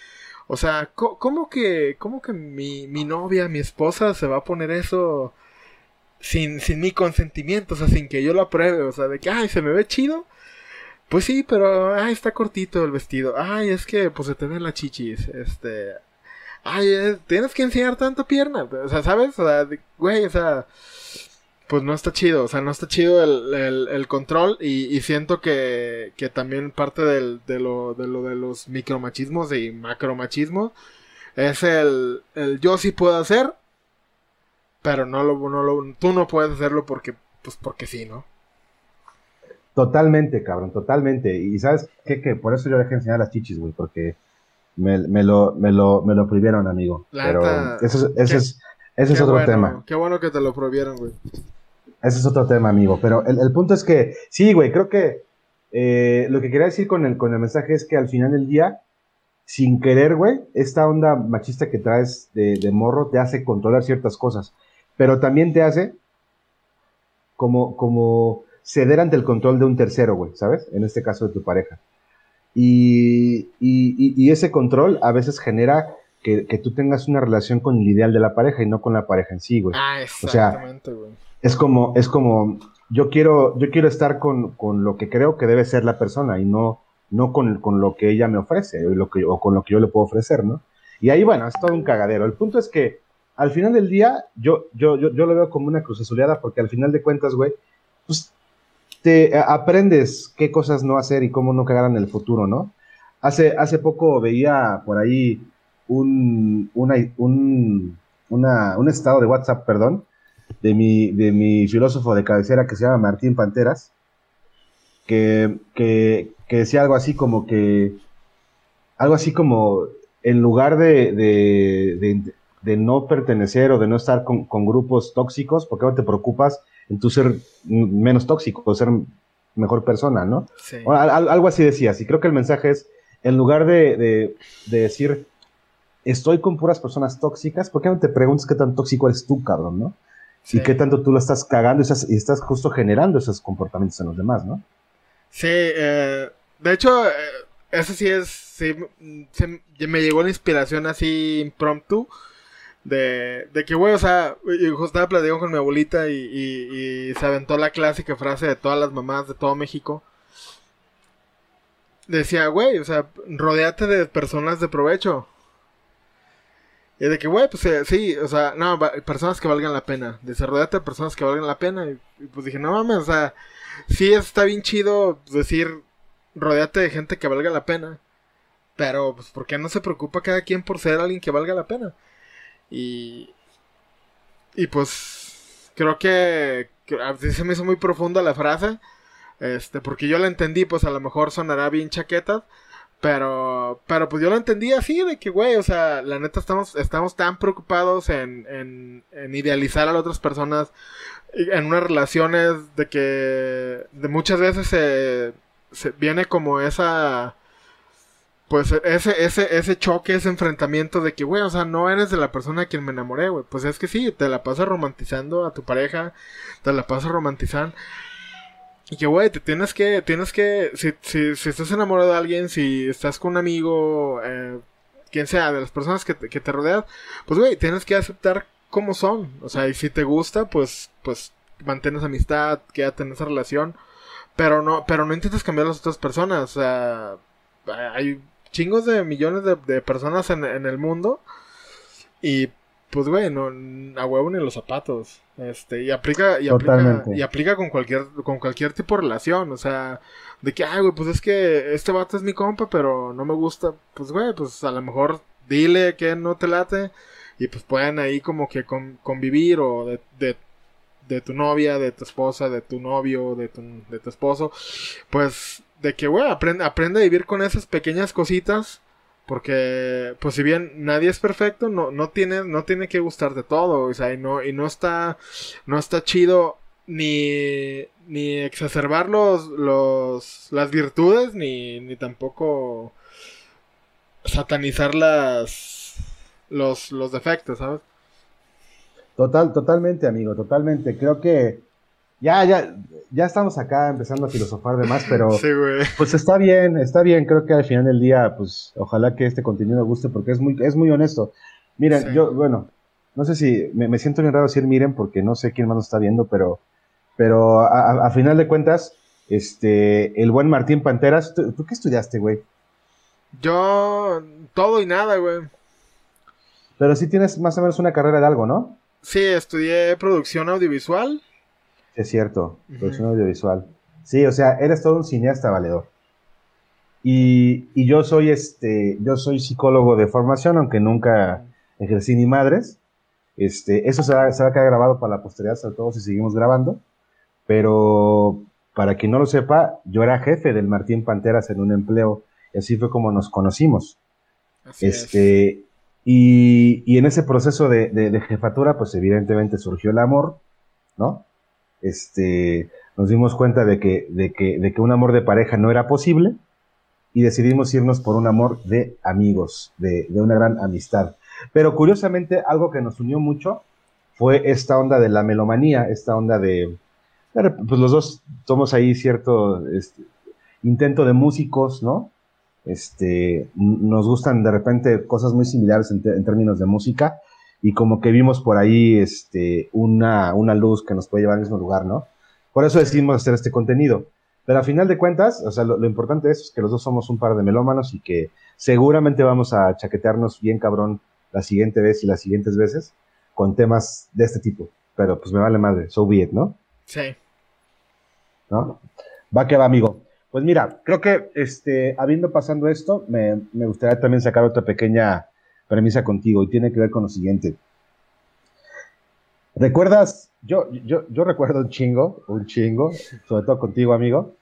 o sea, ¿cómo que, cómo que mi, mi novia, mi esposa se va a poner eso sin, sin mi consentimiento, o sea, sin que yo lo apruebe, o sea, de que, ay, se me ve chido, pues sí, pero ay, está cortito el vestido. Ay, es que pues se te ven las chichis. Este. Ay, tienes que enseñar tanta pierna. O sea, ¿sabes? O sea, güey, o sea. Pues no está chido, o sea, no está chido el, el, control y, y, siento que, que también parte del, de, lo, de lo de los micromachismos y macromachismos es el, el yo sí puedo hacer pero no lo, no lo, tú no puedes hacerlo porque, pues porque sí, ¿no? Totalmente, cabrón, totalmente. Y sabes qué, que por eso yo dejé enseñar las chichis, güey, porque me, me, lo, me, lo, me lo prohibieron, amigo. pero eso, ese es, ese es otro tema. Qué bueno que te lo prohibieron, güey. Ese es otro tema, amigo. Pero el, el punto es que, sí, güey, creo que eh, lo que quería decir con el, con el mensaje es que al final del día, sin querer, güey, esta onda machista que traes de, de morro te hace controlar ciertas cosas, pero también te hace como, como ceder ante el control de un tercero, güey, ¿sabes? En este caso de tu pareja. Y, y, ese control a veces genera que, que, tú tengas una relación con el ideal de la pareja y no con la pareja en sí, güey. Ah, exactamente, güey. es como, es como, yo quiero, yo quiero estar con, con, lo que creo que debe ser la persona y no, no con, con lo que ella me ofrece o, lo que, o con lo que yo le puedo ofrecer, ¿no? Y ahí, bueno, es todo un cagadero. El punto es que al final del día, yo, yo, yo, yo lo veo como una crucesoleada porque al final de cuentas, güey, pues te aprendes qué cosas no hacer y cómo no cagar en el futuro, ¿no? Hace, hace poco veía por ahí un, un, un estado de WhatsApp, perdón, de mi, de mi filósofo de cabecera que se llama Martín Panteras, que, que, decía algo así como que, algo así como, en lugar de, de, de, no pertenecer o de no estar con, con grupos tóxicos, ¿por qué no te preocupas en tu ser menos tóxico, ser mejor persona, ¿no? Sí. algo así decías, y creo que el mensaje es, en lugar de, decir, estoy con puras personas tóxicas, ¿por qué no te preguntas qué tan tóxico eres tú, cabrón, no? Y qué tanto tú lo estás cagando y estás, justo generando esos comportamientos en los demás, ¿no? Sí, eh, de hecho, eh, eso sí es, sí, me llegó la inspiración así impromptu de, de que, güey, o sea, yo estaba platicando con mi abuelita y, y, se aventó la clásica frase de todas las mamás de todo México. Decía, güey, o sea, rodeate de personas de provecho. Y de que, güey, pues eh, sí, o sea, no, personas que valgan la pena. Dice, rodeate de personas que valgan la pena. Y, pues dije, no mames, o sea, sí está bien chido decir, rodeate de gente que valga la pena. Pero, pues, ¿por qué no se preocupa cada quien por ser alguien que valga la pena? Y. Y pues. Creo que. a se me hizo muy profunda la frase. Este, porque yo la entendí, pues a lo mejor sonará bien chaqueta. Pero, pero pues yo la entendí así, de que, güey, o sea, la neta estamos, estamos tan preocupados en, en, en idealizar a las otras personas, en unas relaciones de que de muchas veces se, se viene como esa pues ese, ese, ese choque, ese enfrentamiento de que, güey, o sea, no eres de la persona a quien me enamoré, güey. Pues es que sí, te la pasas romantizando a tu pareja, te la pasas romantizando. Y que, güey, te tienes que, tienes que, si, si, si estás enamorado de alguien, si estás con un amigo, eh, quien sea, de las personas que te, que te rodean, pues, güey, tienes que aceptar cómo son. O sea, y si te gusta, pues, pues, mantienes amistad, quédate en esa relación. Pero no, pero no intentes cambiar a las otras personas. O sea, hay chingos de millones de, personas en, el mundo. Y pues, güey, no, a huevo ni los zapatos. Este, y aplica, y aplica, y aplica con cualquier, con cualquier tipo de relación. O sea, de que, ay, güey, pues es que este vato es mi compa, pero no me gusta. Pues, güey, pues a lo mejor dile que no te late. Y pues pueden ahí como que convivir o de, de, de, tu novia, de tu esposa, de tu novio, de tu, de tu esposo. Pues de que, güey, aprende, aprende a vivir con esas pequeñas cositas. Porque, pues si bien nadie es perfecto, no, no tiene, no tiene que gustarte todo. O sea, y no, y no está, no está chido ni, ni exacerbar los, los, las virtudes, ni, ni tampoco satanizar las, los, los defectos, ¿sabes? Total, totalmente, amigo, totalmente. Creo que ya, ya, ya estamos acá empezando a filosofar de más, pero pues está bien, está bien. Creo que al final del día, pues ojalá que este contenido guste porque es muy, es muy honesto. Miren, yo, bueno, no sé si me, siento bien raro decir miren porque no sé quién más nos está viendo, pero, pero a, final de cuentas, este, el buen Martín Panteras, ¿tú, qué estudiaste, güey? Yo, todo y nada, güey. Pero sí tienes más o menos una carrera de algo, ¿no? Sí, estudié producción audiovisual es cierto, producción audiovisual. Sí, o sea, eres todo un cineasta valedor. Y, y, yo soy este, yo soy psicólogo de formación, aunque nunca ejercí ni madres. Este, eso se va, se va a quedar grabado para la posteridad, sobre todo si seguimos grabando. Pero para quien no lo sepa, yo era jefe del Martín Panteras en un empleo, y así fue como nos conocimos. este, y, y, en ese proceso de, de, jefatura, pues evidentemente surgió el amor, ¿no? Este, nos dimos cuenta de que, de que, de que un amor de pareja no era posible y decidimos irnos por un amor de amigos, de, de una gran amistad. Pero curiosamente, algo que nos unió mucho fue esta onda de la melomanía, esta onda de, pues los dos somos ahí cierto este, intento de músicos, ¿no? Este, nos gustan de repente cosas muy similares en, términos de música y como que vimos por ahí este, una, una luz que nos puede llevar al mismo lugar, ¿no? Por eso decidimos hacer este contenido. Pero a final de cuentas, o sea, lo, importante es que los dos somos un par de melómanos y que seguramente vamos a chaquetearnos bien cabrón la siguiente vez y las siguientes veces con temas de este tipo. Pero pues me vale madre, so be it, ¿no? Sí. ¿no? Va que va, amigo. Pues mira, creo que este, habiendo pasando esto, me, gustaría también sacar otra pequeña premisa contigo y tiene que ver con lo siguiente. ¿Recuerdas? Yo, yo, yo recuerdo un chingo, un chingo, sobre todo contigo, amigo.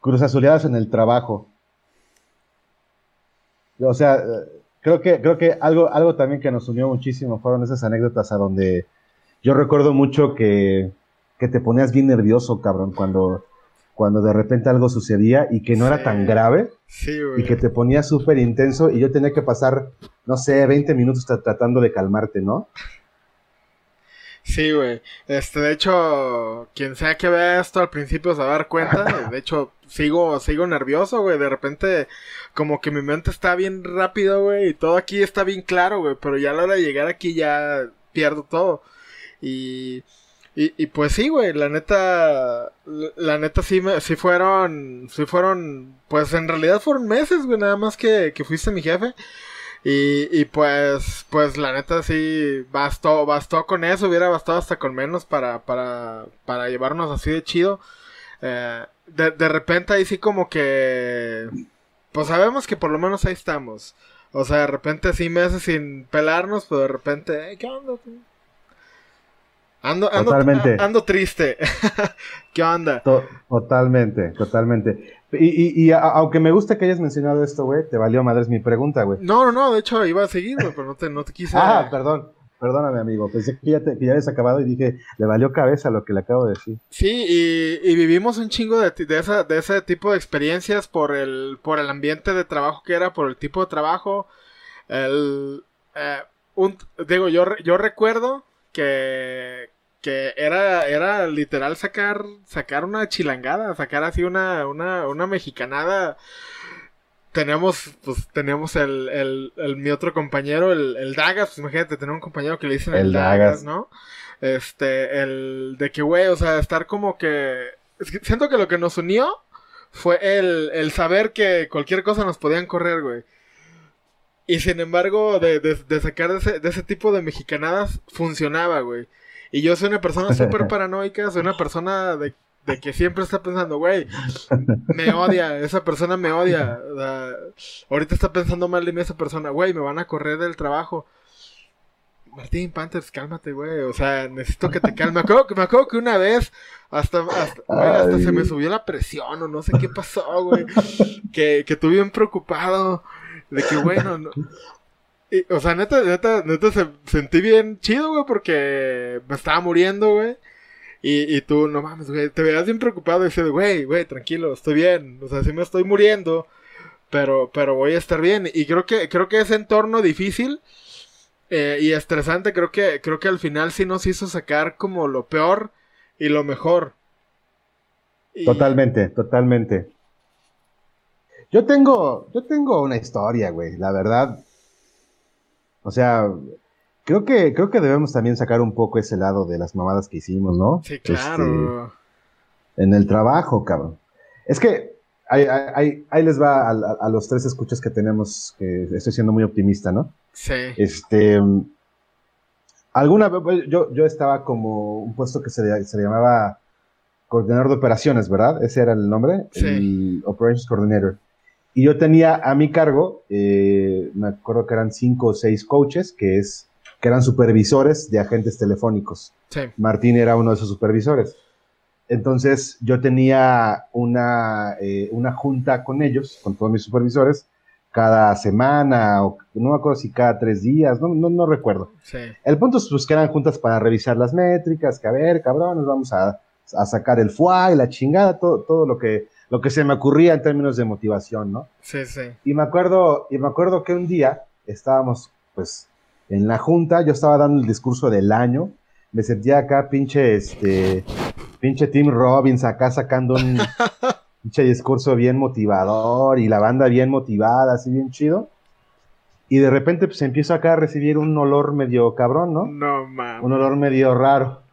Cruz azuleadas en el trabajo. O sea, creo que, creo que algo, algo también que nos unió muchísimo fueron esas anécdotas a donde yo recuerdo mucho que que te ponías bien nervioso, cabrón, cuando, cuando de repente algo sucedía y que no era tan grave. Sí, y que te ponías súper intenso y yo tenía que pasar, no sé, 20 minutos tratando de calmarte, ¿no? Sí, güey. Este, de hecho, quien sea que vea esto al principio se va a dar cuenta. De hecho, sigo, sigo nervioso, güey. De repente, como que mi mente está bien rápido, güey. Y todo aquí está bien claro, güey. Pero ya a la hora de llegar aquí ya pierdo todo. Y y, y pues sí, güey, la neta, la neta sí, me, sí fueron, sí fueron, pues en realidad fueron meses, güey, nada más que, que fuiste mi jefe. Y, y pues, pues la neta sí, bastó, bastó con eso, hubiera bastado hasta con menos para, para, para llevarnos así de chido. Eh, de, de repente ahí sí como que, pues sabemos que por lo menos ahí estamos. O sea, de repente sí meses sin pelarnos, pero de repente, ¿qué onda? Ando, totalmente. ando triste. ¿Qué onda? totalmente, totalmente. Y, y, aunque me gusta que hayas mencionado esto, güey, te valió madres mi pregunta, güey. No, no, no, de hecho iba a seguir, güey, pero no te, no te quise. ah, perdón. Perdóname, amigo. Pensé que ya, te, que ya habías acabado y dije, le valió cabeza lo que le acabo de decir. Sí, y, y vivimos un chingo de, de, esa, de ese tipo de experiencias por el, por el ambiente de trabajo que era, por el tipo de trabajo. El, eh, un, digo, yo, yo recuerdo que, que era, era literal sacar, sacar una chilangada, sacar así una, una, una mexicanada. Tenemos, pues, tenemos el, el, el mi otro compañero, el, el Dagas, pues imagínate, tener un compañero que le dicen el, Dagas, ¿no? Este, el de que, güey, o sea, estar como que, siento que lo que nos unió fue el, el saber que cualquier cosa nos podían correr, güey. Y sin embargo, de, de, de sacar de ese, de ese tipo de mexicanadas, funcionaba, güey. Y yo soy una persona súper paranoica, soy una persona de, que siempre está pensando, güey, me odia, esa persona me odia. ahorita está pensando mal de mí esa persona, güey, me van a correr del trabajo. Martín Panthers, cálmate, güey. O sea, necesito que te calmes. Me acuerdo, me acuerdo que una vez hasta, hasta, se me subió la presión o no sé qué pasó, güey. Que, que estuve bien preocupado de que, bueno, no, o sea, neta, neta, neta, se, sentí bien chido, güey, porque me estaba muriendo, güey. Y, y tú, no mames, güey, te veías bien preocupado y dices, güey, güey, tranquilo, estoy bien. O sea, sí me estoy muriendo, pero, pero voy a estar bien. Y creo que, creo que ese entorno difícil eh, y estresante, creo que, creo que al final sí nos hizo sacar como lo peor y lo mejor. Totalmente, totalmente. Yo tengo, yo tengo una historia, güey, la verdad. O sea, creo que, creo que debemos también sacar un poco ese lado de las mamadas que hicimos, ¿no? Sí, claro. Este, en el trabajo, cabrón. Es que ahí, les va a, los tres escuchas que tenemos, que estoy siendo muy optimista, ¿no? Sí. Este, alguna vez, yo, yo estaba como un puesto que se, se llamaba coordinador de operaciones, ¿verdad? Ese era el nombre, sí. el Operations Coordinator. Y yo tenía a mi cargo, eh, me acuerdo que eran cinco o seis coaches, que es que eran supervisores de agentes telefónicos. Sí. Martín era uno de esos supervisores. Entonces yo tenía una, eh, una junta con ellos, con todos mis supervisores, cada semana, o no me acuerdo si cada tres días, no, no, no recuerdo. Sí. El punto es pues, que eran juntas para revisar las métricas, que a ver, cabrón, nos vamos a, a sacar el FUA y la chingada, todo, todo lo que, lo que se me ocurría en términos de motivación, ¿no? Sí, sí. Y me acuerdo, y me acuerdo que un día estábamos, pues, en la junta, yo estaba dando el discurso del año, me sentía acá pinche, este, pinche Tim Robbins acá sacando un pinche discurso bien motivador y la banda bien motivada, así bien chido. Y de repente, pues, empiezo acá a recibir un olor medio cabrón, ¿no? No mames. Un olor medio raro.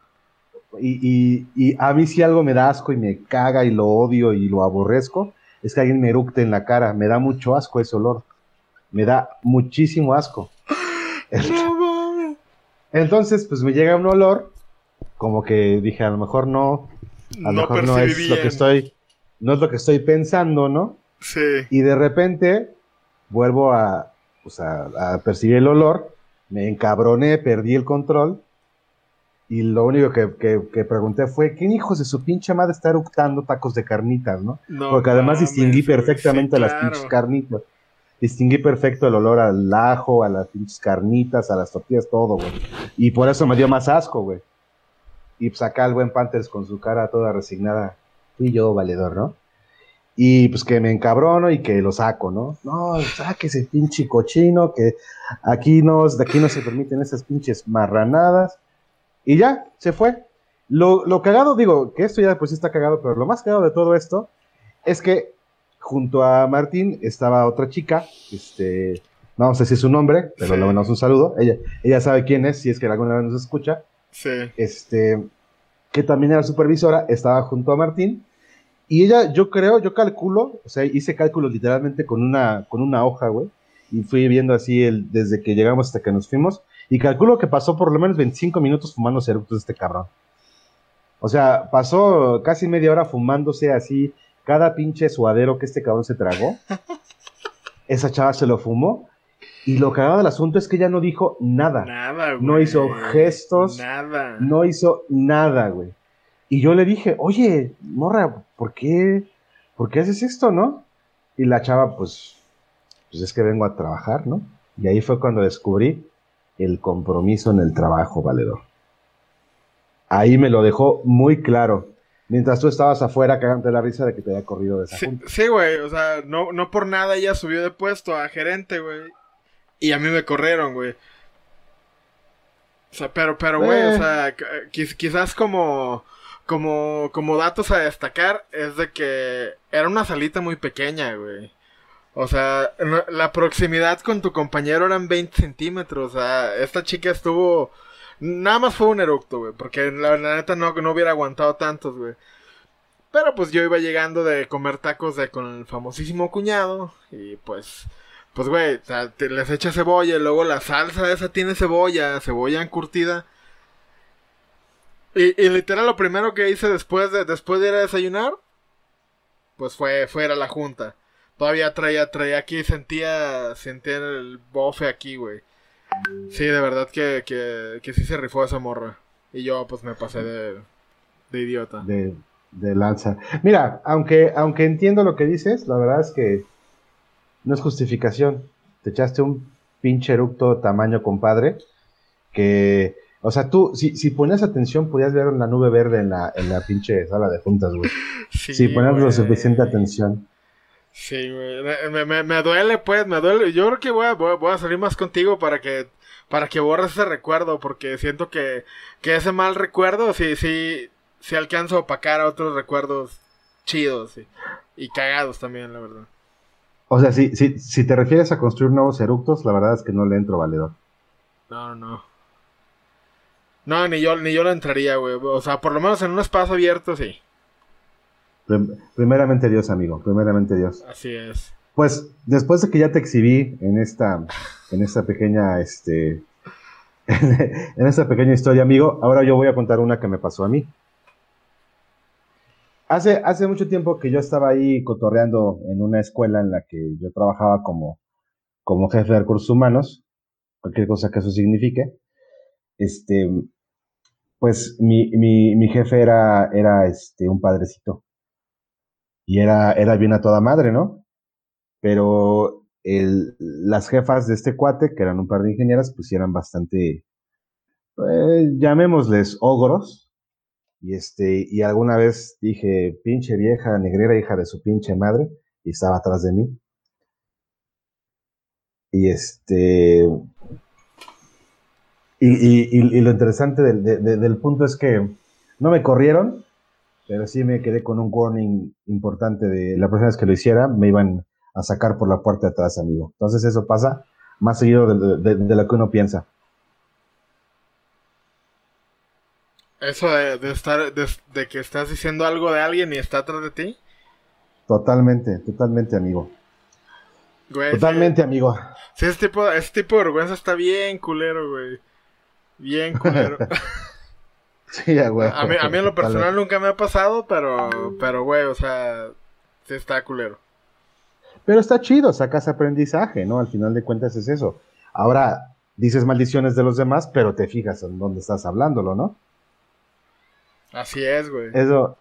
Y, y, y a mí si algo me da asco y me caga y lo odio y lo aborrezco, es que alguien me eructe en la cara. Me da mucho asco ese olor. Me da muchísimo asco. Entonces, pues me llega un olor, como que dije, a lo mejor no, a lo No mejor no es lo que estoy, no es lo que estoy pensando, ¿no? Sí. Y de repente vuelvo a, pues, a, a percibir el olor, me encabroné, perdí el control. Y lo único que, que- que pregunté fue, ¿quién hijos de su pinche madre está eructando tacos de carnitas, no? No Porque además mames, distinguí perfectamente Sí, las pinches carnitas. Distinguí perfecto el olor al ajo, a las pinches carnitas, a las tortillas, todo, güey. Y por eso me dio más asco, güey. Y pues acá el buen Panthers con su cara toda resignada. Fui yo, valedor, ¿no? Y pues que me encabrono y que lo saco, ¿no? No, saque ese pinche cochino, que aquí no, de aquí no se permiten esas pinches marranadas. Y ya, se fue. Lo, lo cagado, digo, que esto ya pues sí está cagado, pero lo más cagado de todo esto es que junto a Martín estaba otra chica, este, no vamos a decir su nombre, pero Sí. le mandamos un saludo. Ella, ella sabe quién es, si es que alguna vez nos escucha. Sí. Este, que también era supervisora, estaba junto a Martín. Y ella, yo creo, yo calculo, o sea, hice cálculos literalmente con una, con una hoja, güey. Y fui viendo así el, desde que llegamos hasta que nos fuimos. Y calculo que pasó por lo menos 25 minutos fumando eructos este cabrón. O sea, pasó casi media hora fumándose así cada pinche suadero que este cabrón se tragó. Esa chava se lo fumó. Y lo cagado del asunto es que ella no dijo nada. Nada, güey. No hizo gestos, Nada. No hizo nada, güey. Y yo le dije, oye, morra, ¿por qué, ¿por qué haces esto, no? Y la chava, pues, pues es que vengo a trabajar, ¿no? Y ahí fue cuando descubrí el compromiso en el trabajo, valedor. Ahí me lo dejó muy claro. Mientras tú estabas afuera cagándote la risa de que te había corrido de esa Sí, junta. sí, güey, o sea, no, no por nada ella subió de puesto a gerente, güey. Y a mí me corrieron, güey. O sea, pero, pero, güey, Eh. o sea, quiz- quizás como, como, como datos a destacar es de que era una salita muy pequeña, güey. O sea, la proximidad con tu compañero eran 20 centímetros. O sea, esta chica estuvo... Nada más fue un eructo, güey. Porque la, la neta no, no hubiera aguantado tantos, güey. Pero pues yo iba llegando de comer tacos de, con el famosísimo cuñado. Y pues, pues güey, o sea, te- les echa cebolla y luego la salsa esa tiene cebolla, cebolla encurtida. Y, y literal lo primero que hice después de, después de ir a desayunar, pues fue, fue ir a la junta. Todavía traía, traía aquí, sentía, sentía el bofe aquí, güey. Sí, de verdad que, que, que sí se rifó esa morra. Y yo pues me pasé de, de idiota. de, de lanza. Mira, aunque, aunque entiendo lo que dices, la verdad es que no es justificación. Te echaste un pinche eructo tamaño compadre que, o sea, tú, si, si ponías atención, podías ver la nube verde en la, en la pinche sala de juntas, güey. Sí, Si ponías lo suficiente atención. Sí, güey. Me, me- me, duele, pues, me duele. Yo creo que voy a, voy a- voy a salir más contigo para que para que borres ese recuerdo, porque siento que, que ese mal recuerdo sí, sí, sí alcanza a opacar a otros recuerdos chidos sí. y cagados también, la verdad. O sea, si, si, si te refieres a construir nuevos eructos, la verdad es que no le entro valedor. No, no, no. No, ni yo, ni yo lo entraría, güey. O sea, por lo menos en un espacio abierto, sí. Prim- Primeramente Dios, amigo, primeramente Dios. Así es. Pues después de que ya te exhibí en esta, en esta pequeña, este, en esta pequeña historia, amigo, ahora yo voy a contar una que me pasó a mí. Hace, hace mucho tiempo que yo estaba ahí cotorreando en una escuela en la que yo trabajaba como, como jefe de recursos humanos, cualquier cosa que eso signifique. este, pues mi, mi, mi jefe era, era este, un padrecito. Y era, era bien a toda madre, ¿no? Pero las jefas de este cuate, que eran un par de ingenieras, pues eran bastante, pues, llamémosles ogros. Y este, y alguna vez dije, pinche vieja negrera, hija de su pinche madre, y estaba atrás de mí. Y este, y, lo interesante del, punto es que no me corrieron, pero sí me quedé con un warning importante de la próxima vez que lo hiciera, me iban a sacar por la puerta de atrás, amigo. Entonces eso pasa más seguido de, lo que uno piensa. Eso de, estar, de, que estás diciendo algo de alguien y está atrás de ti. Totalmente, totalmente, amigo. totalmente, amigo. Sí, ese tipo, ese tipo de vergüenza está bien culero, güey. Bien culero. sí, güey. A mí, a mí en lo personal nunca me ha pasado, pero, pero, güey, o sea, sí está culero. Pero está chido, sacas aprendizaje, ¿no? Al final de cuentas es eso. Ahora, dices maldiciones de los demás, pero te fijas en dónde estás hablándolo, ¿no? Así es, güey. Eso,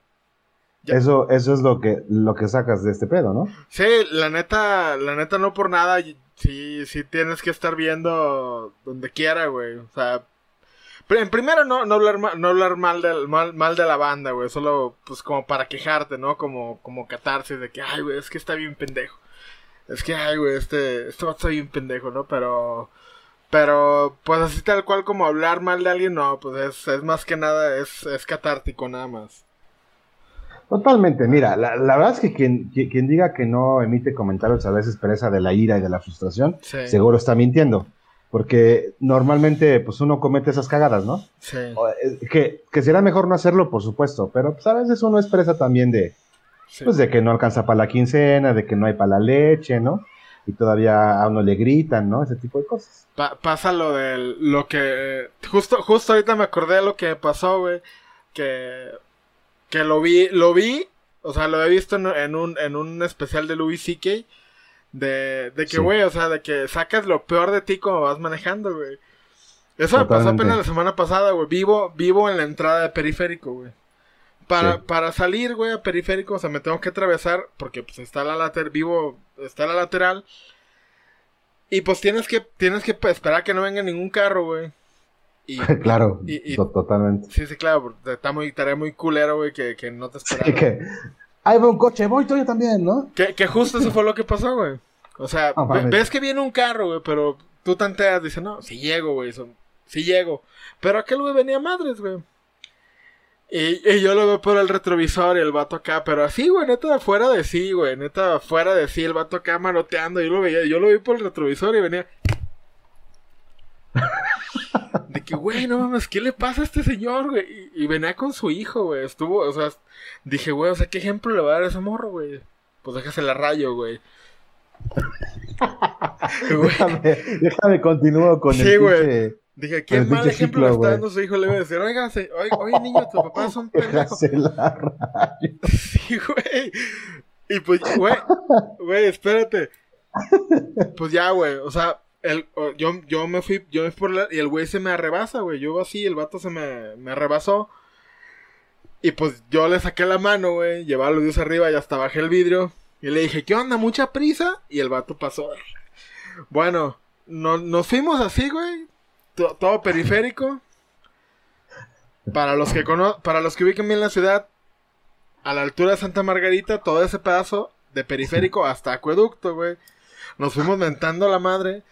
eso, eso es lo que, lo que sacas de este pedo, ¿no? Sí, la neta, la neta no por nada, sí, sí tienes que estar viendo donde quiera, güey. O sea, en primero no, no hablar, mal, no hablar mal, del, mal, mal de la banda, güey. Solo, pues, como para quejarte, ¿no? Como, como catarse de que, ay, güey, es que está bien pendejo. Es que, ay, güey, este, este va a estar bien pendejo, ¿no? Pero, pero, pues así tal cual como hablar mal de alguien, no, pues es, es más que nada, es, es catártico nada más. Totalmente, mira, la, la verdad es que quien, quien, diga que no emite comentarios a veces presa de la ira y de la frustración, seguro está mintiendo. Porque normalmente, pues uno comete esas cagadas, ¿no? Sí. Eh, que, que será mejor no hacerlo, por supuesto, pero pues a veces uno expresa también de, pues de que no alcanza para la quincena, de que no hay para la leche, ¿no? Y todavía a uno le gritan, ¿no? Ese tipo de cosas. pasa lo de lo que, justo, justo ahorita me acordé de lo que pasó, güey, que, que lo vi, lo vi, o sea, lo he visto en, un, en un especial de Louis C.K., de, de que, güey, o sea, de que sacas lo peor de ti como vas manejando, güey. Eso me pasó apenas la semana pasada, güey. Vivo, vivo en la entrada de periférico, güey. Para, para salir, güey, a periférico, o sea, me tengo que atravesar porque pues está la lateral, vivo, está la lateral. Y pues tienes que, tienes que esperar que no venga ningún carro, güey. Y, claro, totalmente. Sí, sí, claro, está muy, estaría muy culero, güey, que, que no te esperara. que, ahí va un coche, voy yo también, ¿no? Que, que justo eso fue lo que pasó, güey. O sea, ves que viene un carro, güey, pero tú tanteas, dices, no, si llego, güey, si llego. Pero aquel güey venía madres, güey. Y, y, yo lo veo por el retrovisor y el vato acá, pero así, güey, neta, fuera de sí, güey, neta, fuera de sí, el vato acá manoteando, yo lo veía, yo lo vi por el retrovisor y venía... De que, güey, no mames, ¿qué le pasa a este señor, güey? Y, venía con su hijo, güey. Estuvo, o sea, dije, güey, o sea, ¿qué ejemplo le va a dar a ese morro, güey? Pues déjase la rayo, güey. déjame, déjame continúo con sí, el güey. Dije, ¿qué mal ejemplo le está dando su hijo? Le voy a decir, oiga, oye, oye niño, tu papá es un pendejo. la rayo. Sí, güey. Y pues, güey, güey, espérate. Pues ya, güey, o sea, el, yo, yo me fui, yo me por la, y el güey se me arrebasa, güey. Yo así, el vato se me, me arrebasó. Y pues yo le saqué la mano, güey. Llevaba los dios arriba y hasta bajé el vidrio. Y le dije, ¿qué onda? ¿Mucha prisa? Y el vato pasó. Bueno, no, nos fuimos así, güey. todo periférico. Para los que cono para los que ubican bien la ciudad, a la altura de Santa Margarita, todo ese pedazo de periférico hasta acueducto, güey. Nos fuimos mentando la madre.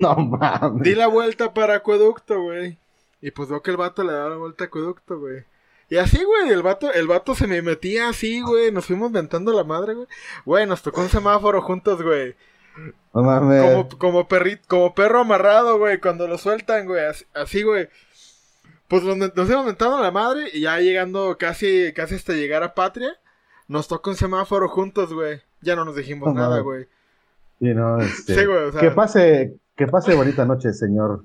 No mames. Di la vuelta para acueducto, güey. Y pues veo que el vato le da la vuelta a acueducto, güey. Y así, güey, el vato, el vato se me metía así, güey. Nos fuimos ventando la madre, güey. Güey, nos tocó un semáforo juntos, güey. No mames. Como, como perrito, como perro amarrado, güey, cuando lo sueltan, güey. Así, güey. Pues nos, nos fuimos ventando la madre y ya llegando casi, casi hasta llegar a Patria, nos tocó un semáforo juntos, güey. Ya no nos dijimos nada, güey. Sí, no, este, sí, güey, o sea, que pase, que pase bonita noche, señor,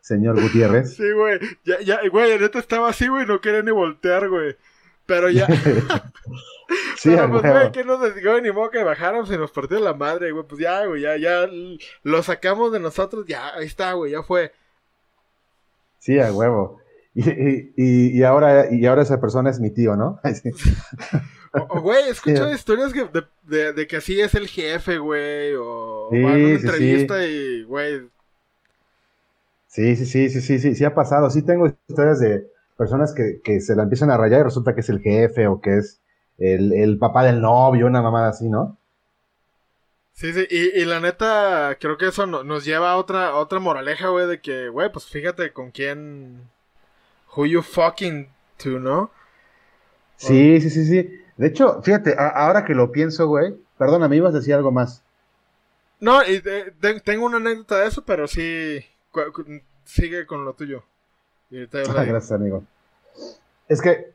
señor Gutiérrez. Sí, güey, ya, ya, güey, neta estaba así, güey, no quería ni voltear, güey. Pero ya. sí, Pero pues, güey, que nos güey, ni modo que bajáramos y nos partió la madre, güey. Pues ya, güey, ya, ya lo sacamos de nosotros, ya, ahí está, güey, ya fue. Sí, a huevo. Y, y, y, ahora, y ahora esa persona es mi tío, ¿no? o, güey, he escuchado historias de, de, que así es el jefe, güey, o, sí, una entrevista y, güey. Sí, sí, sí, sí, sí, sí, sí ha pasado. Sí tengo historias de personas que, que se la empiezan a rayar y resulta que es el jefe o que es el, el papá del novio, una mamada así, ¿no? Sí, sí, y, y la neta, creo que eso nos lleva a otra, otra moraleja, güey, de que, güey, pues fíjate con quién. Who you fucking to, ¿no? Sí, sí, sí, sí. De hecho, fíjate, ahora que lo pienso, güey, perdona, me ibas a decir algo más. No, y tengo una anécdota de eso, pero sí, sigue con lo tuyo. gracias, amigo. Es que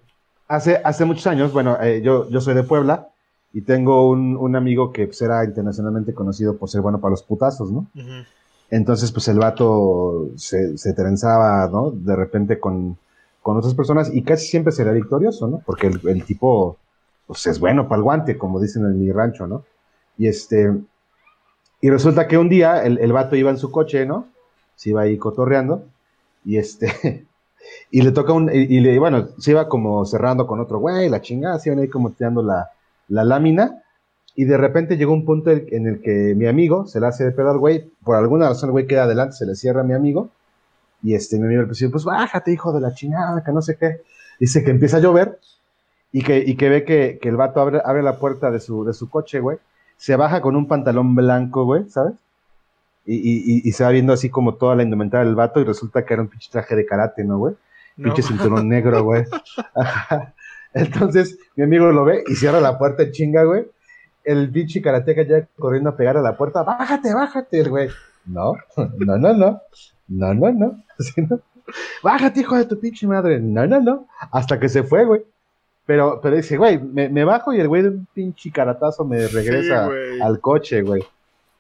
hace, hace muchos años, bueno, eh, yo, yo soy de Puebla y tengo un, un amigo que pues, era internacionalmente conocido por ser bueno para los putazos, ¿no? Entonces, pues el vato se, se trenzaba, ¿no? De repente con, con otras personas y casi siempre será victorioso, ¿no? Porque el, el tipo, pues es bueno para el guante, como dicen en mi rancho, ¿no? Y este, y resulta que un día el, el vato iba en su coche, ¿no? Se iba ahí cotorreando y este, y le toca un, y, le, bueno, se iba como cerrando con otro güey, la chingada, se iban ahí como tirando la, la lámina y de repente llegó un punto en el que mi amigo se le hace de pedo al güey, por alguna razón el güey queda adelante, se le cierra a mi amigo y este mi amigo le dice, pues bájate hijo de la chingada, que no sé qué. Dice que empieza a llover y que, y que ve que, que el vato abre, abre, la puerta de su, de su coche, güey, se baja con un pantalón blanco, güey, ¿sabes? Y, y, y, se va viendo así como toda la indumentaria del vato y resulta que era un pinche traje de karate, ¿no, güey? Pinche cinturón negro, güey. Entonces, mi amigo lo ve y cierra la puerta en chinga, güey. El pinche karateca ya corriendo a pegar a la puerta. Bájate, bájate, güey. No, no, no, no. No, no, no. no. Bájate, hijo de tu pinche madre. No, no, no. Hasta que se fue, güey. Pero, pero dice, güey, me, me, bajo y el güey de un pinche caratazo me regresa al coche, güey.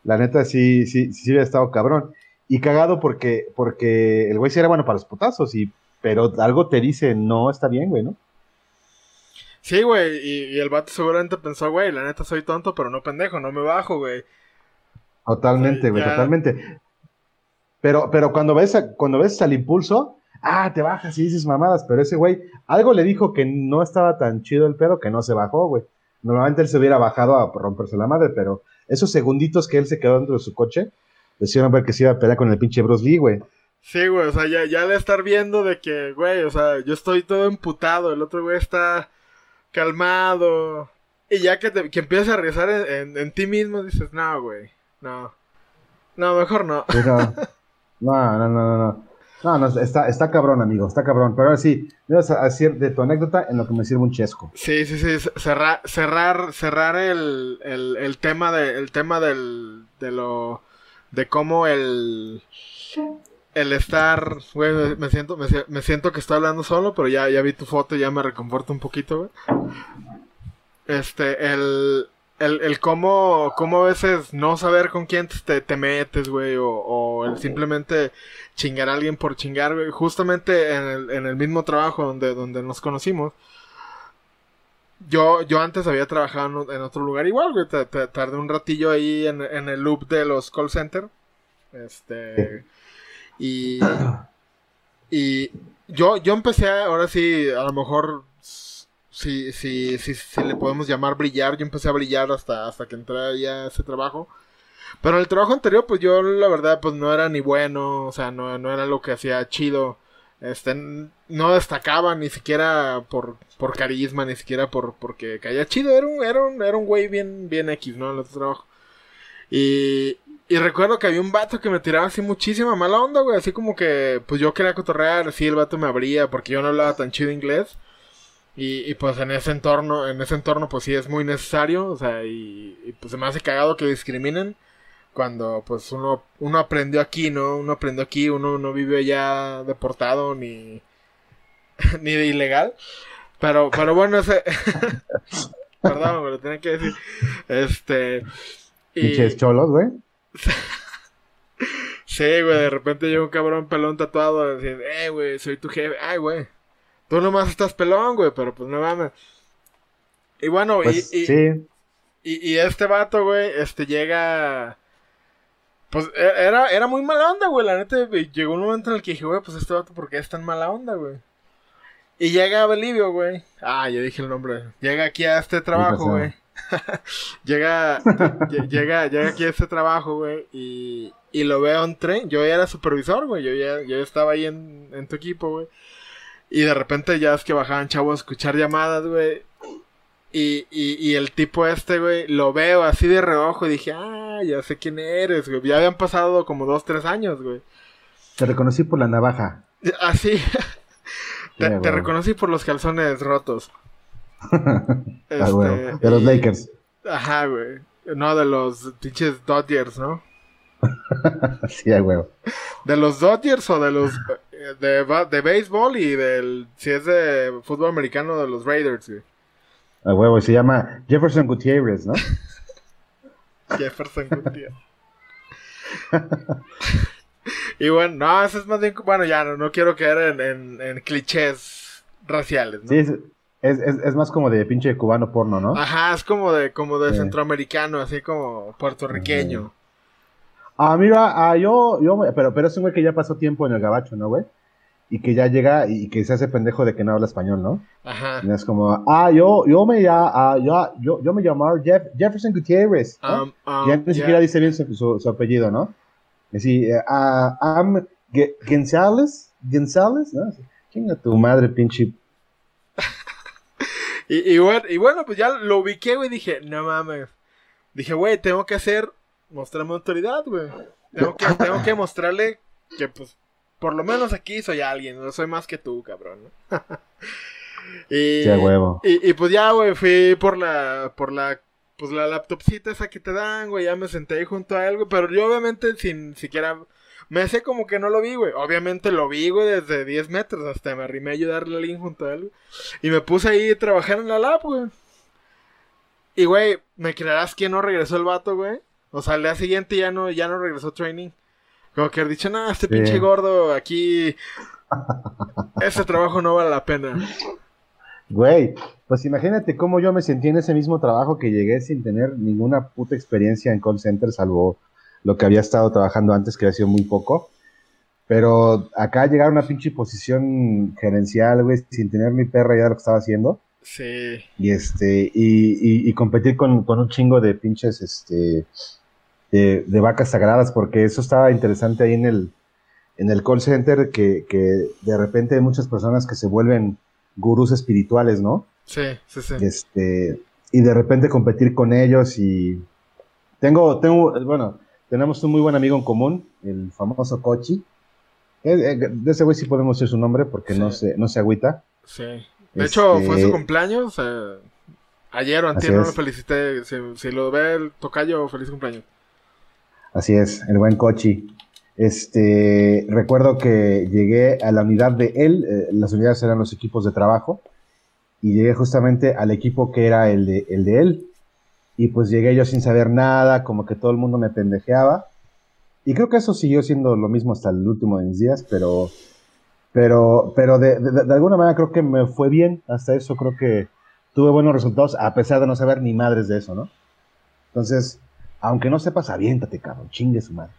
La neta sí, sí, sí hubiera estado cabrón. Y cagado porque, porque el güey sí era bueno para los putazos, y, pero algo te dice, no está bien, güey, ¿no? Sí, güey, y, el vato seguramente pensó, güey, la neta soy tonto, pero no pendejo, no me bajo, güey. Totalmente, güey, totalmente. Pero, pero cuando ves, cuando ves al impulso, ah, te bajas y dices mamadas, pero ese güey, algo le dijo que no estaba tan chido el pedo que no se bajó, güey. Normalmente él se hubiera bajado a romperse la madre, pero esos segunditos que él se quedó dentro de su coche, hicieron ver que se iba a pelear con el pinche Bruce Lee, güey. Sí, güey, o sea, ya, ya de estar viendo de que, güey, o sea, yo estoy todo emputado, el otro güey está calmado. Y ya que, te, que empiezas a rezar en, en, ti mismo, dices, no, güey, no. No, mejor no. no, no, no, no. No, no, está, está cabrón, amigo, está cabrón. Pero ahora sí, me vas a decir de tu anécdota en lo que me sirve un chesco. Sí, sí, sí. Cerrar, cerrar, cerrar el, el, el tema de, el tema del, de lo, de cómo el, el estar, güey, me siento, me, siento que estoy hablando solo, pero ya, ya vi tu foto y ya me reconforto un poquito, güey. Este, el, el, el cómo, cómo a veces no saber con quién te, te metes, güey, o, o, el simplemente chingar a alguien por chingar. Justamente en el, en el mismo trabajo donde, donde nos conocimos. Yo, yo antes había trabajado en otro lugar igual, güey. Tardé un ratillo ahí en, el loop de los call center. Este. Y, y yo, yo empecé, ahora sí, a lo mejor, si, si, si, si le podemos llamar brillar, yo empecé a brillar hasta, hasta que entré ya a ese trabajo. Pero el trabajo anterior, pues yo la verdad, pues no era ni bueno, o sea, no, no era lo que hacía chido. Este, no destacaba ni siquiera por, por carisma, ni siquiera por porque caía chido. Era un, era un, era un güey bien, bien X, ¿no? El otro trabajo. Y, y recuerdo que había un vato que me tiraba así muchísima mala onda, güey. Así como que, pues yo quería cotorrear, sí, el vato me abría porque yo no hablaba tan chido inglés. Y, y pues en ese entorno, en ese entorno, pues sí es muy necesario. O sea, y, y pues se me hace cagado que discriminen. Cuando pues uno, uno aprendió aquí, ¿no? Uno aprendió aquí, uno no vive ya deportado ni, ni de ilegal. Pero, pero bueno, ese... Perdón, me lo tenía que decir. Este... Y... cholos, güey. sí, güey, de repente llega un cabrón pelón tatuado diciendo, eh, güey, soy tu jefe. Ay, güey, tú nomás estás pelón, güey, pero pues no mames. Y bueno, pues, y, sí. y, y, este vato, güey, este llega... Pues e, era, era muy mala onda, güey. La neta, llegó un momento en el que dije, güey, pues este vato, ¿por qué es tan mala onda, güey? Y llega a Belivio, güey. Ah, ya dije el nombre. Llega aquí a este trabajo, güey. llega, llega, llega aquí a este trabajo, güey. Y, y lo veo en tren. Yo ya era supervisor, güey. Yo ya, yo estaba ahí en, en tu equipo, güey. Y de repente ya es que bajaban chavos a escuchar llamadas, güey. Y, y, y, el tipo este, güey, lo veo así de reojo y dije, ah, ya sé quién eres, güey. Ya habían pasado como dos, tres años, güey. Te reconocí por la navaja. Así. te, reconocí por los calzones rotos. este, de los Lakers. Ajá, güey. No, de los pinches Dodgers, ¿no? sí, a huevo. ¿De los Dodgers o de los de, de béisbol y del si es de fútbol americano de los Raiders, güey? A huevo, se llama Jefferson Gutierrez, ¿no? Jefferson Gutierrez. y bueno, no, eso es más bien. Bueno, ya no, no quiero caer en, en, clichés raciales, ¿no? Sí, es, es, es, más como de pinche cubano porno, ¿no? Ajá, es como de, como de centroamericano, así como puertorriqueño. Ah, mira, ah, yo, yo, pero, pero es un güey que ya pasó tiempo en el gabacho, ¿no, güey? Y que ya llega y que se hace pendejo de que no habla español, ¿no? Ajá. Y es como, ah, yo, yo me llamo, ah, yo, yo, yo, me llamo Jeff, Jefferson Gutierrez, ¿no? Um, um, ya ni siquiera dice bien su, su, apellido, ¿no? Así, uh, I'm González, González, ¿no? Chinga tu madre, pinche. y, y, bueno, y bueno, pues ya lo ubiqué, güey, dije, no mames. Dije, güey, tengo que hacer, mostrarme autoridad, güey. Tengo que, tengo que mostrarle que, pues, por lo menos aquí soy alguien, no soy más que tú, cabrón. y, huevo. Y, pues ya, güey, fui por la, por la, pues la laptopcita esa que te dan, güey, ya me senté ahí junto a él, güey, pero yo obviamente sin siquiera, me hacía como que no lo vi, güey, obviamente lo vi, güey, desde 10 metros, hasta me arrimé a ayudarle al link junto a él, y me puse ahí a trabajar en la lab, güey. Y, güey, ¿me creerás que no regresó el vato, güey? O sea, al día siguiente ya no, ya no regresó training. Como que han dicho, no, este pinche gordo aquí. ese trabajo no vale la pena. Güey, pues imagínate cómo yo me sentí en ese mismo trabajo que llegué sin tener ninguna puta experiencia en call center, salvo lo que había estado trabajando antes, que había sido muy poco. Pero acá llegar a una pinche posición gerencial, güey, sin tener mi perra idea de lo que estaba haciendo. Sí. Y este, y, y, competir con, con, un chingo de pinches, este, de, vacas sagradas, porque eso estaba interesante ahí en el, en el call center, que, de repente hay muchas personas que se vuelven gurús espirituales, ¿no? Sí, sí, sí. Este, y de repente competir con ellos y tengo, tengo, bueno, tenemos un muy buen amigo en común, el famoso Kochi. Eh, eh, de ese güey sí podemos decir su nombre porque no se, no se agüita. Sí. De hecho, fue su este, cumpleaños. ayer o antier no lo felicité. Si, si, lo ve el tocayo, feliz cumpleaños. Así es, el buen Cochi. Este, recuerdo que llegué a la unidad de él, eh, las unidades eran los equipos de trabajo, y llegué justamente al equipo que era el de, él. Y pues llegué yo sin saber nada, como que todo el mundo me pendejeaba. Y creo que eso siguió siendo lo mismo hasta el último de mis días, pero, pero, pero de, de alguna manera creo que me fue bien. Hasta eso creo que tuve buenos resultados, a pesar de no saber ni madres de eso, ¿no? Entonces, aunque no sepas, aviéntate, cabrón, chingue su madre.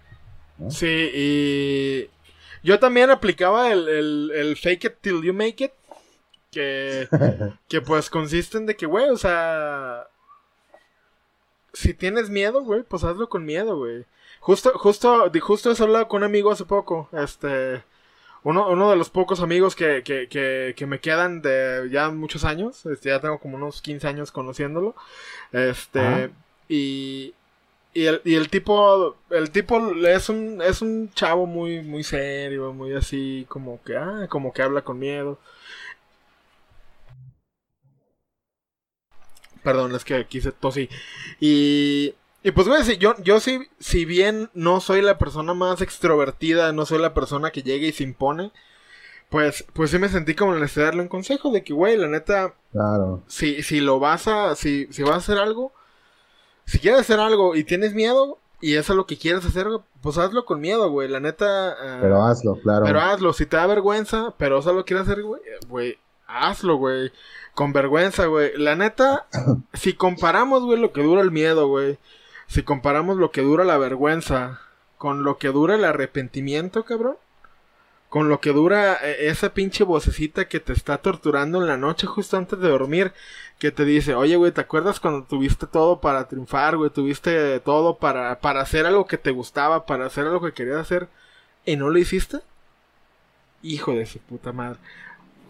Sí, y yo también aplicaba el, el, fake it till you make it. Que, que pues consiste en de que, güey, o sea, si tienes miedo, güey, pues hazlo con miedo, güey. Justo, justo, justo he hablado con un amigo hace poco, este, uno, uno de los pocos amigos que, que, que, que me quedan de ya muchos años, este, ya tengo como unos 15 años conociéndolo, este, y, y el, y el tipo, el tipo es un, es un chavo muy, muy serio, muy así, como que, ah, como que habla con miedo. Perdón, es que aquí se tosí. Y, y pues, güey, si yo, yo sí, si bien no soy la persona más extrovertida, no soy la persona que llega y se impone, pues, pues sí me sentí como la necesidad de darle un consejo de que, güey, la neta, claro. si, si lo vas a, si, si vas a hacer algo, si quieres hacer algo y tienes miedo y eso es lo que quieres hacer, pues hazlo con miedo, güey. La neta. Ah, pero hazlo, claro. Pero hazlo. Si te da vergüenza, pero eso lo quieres hacer, güey, güey, hazlo, güey. Con vergüenza, güey. La neta, si comparamos, güey, lo que dura el miedo, güey. Si comparamos lo que dura la vergüenza con lo que dura el arrepentimiento, cabrón. Con lo que dura eh, esa pinche vocecita que te está torturando en la noche justo antes de dormir. Que te dice, oye, güey, ¿te acuerdas cuando tuviste todo para triunfar, güey? Tuviste todo para, para hacer algo que te gustaba, para hacer algo que querías hacer. ¿Y no lo hiciste? Hijo de su puta madre.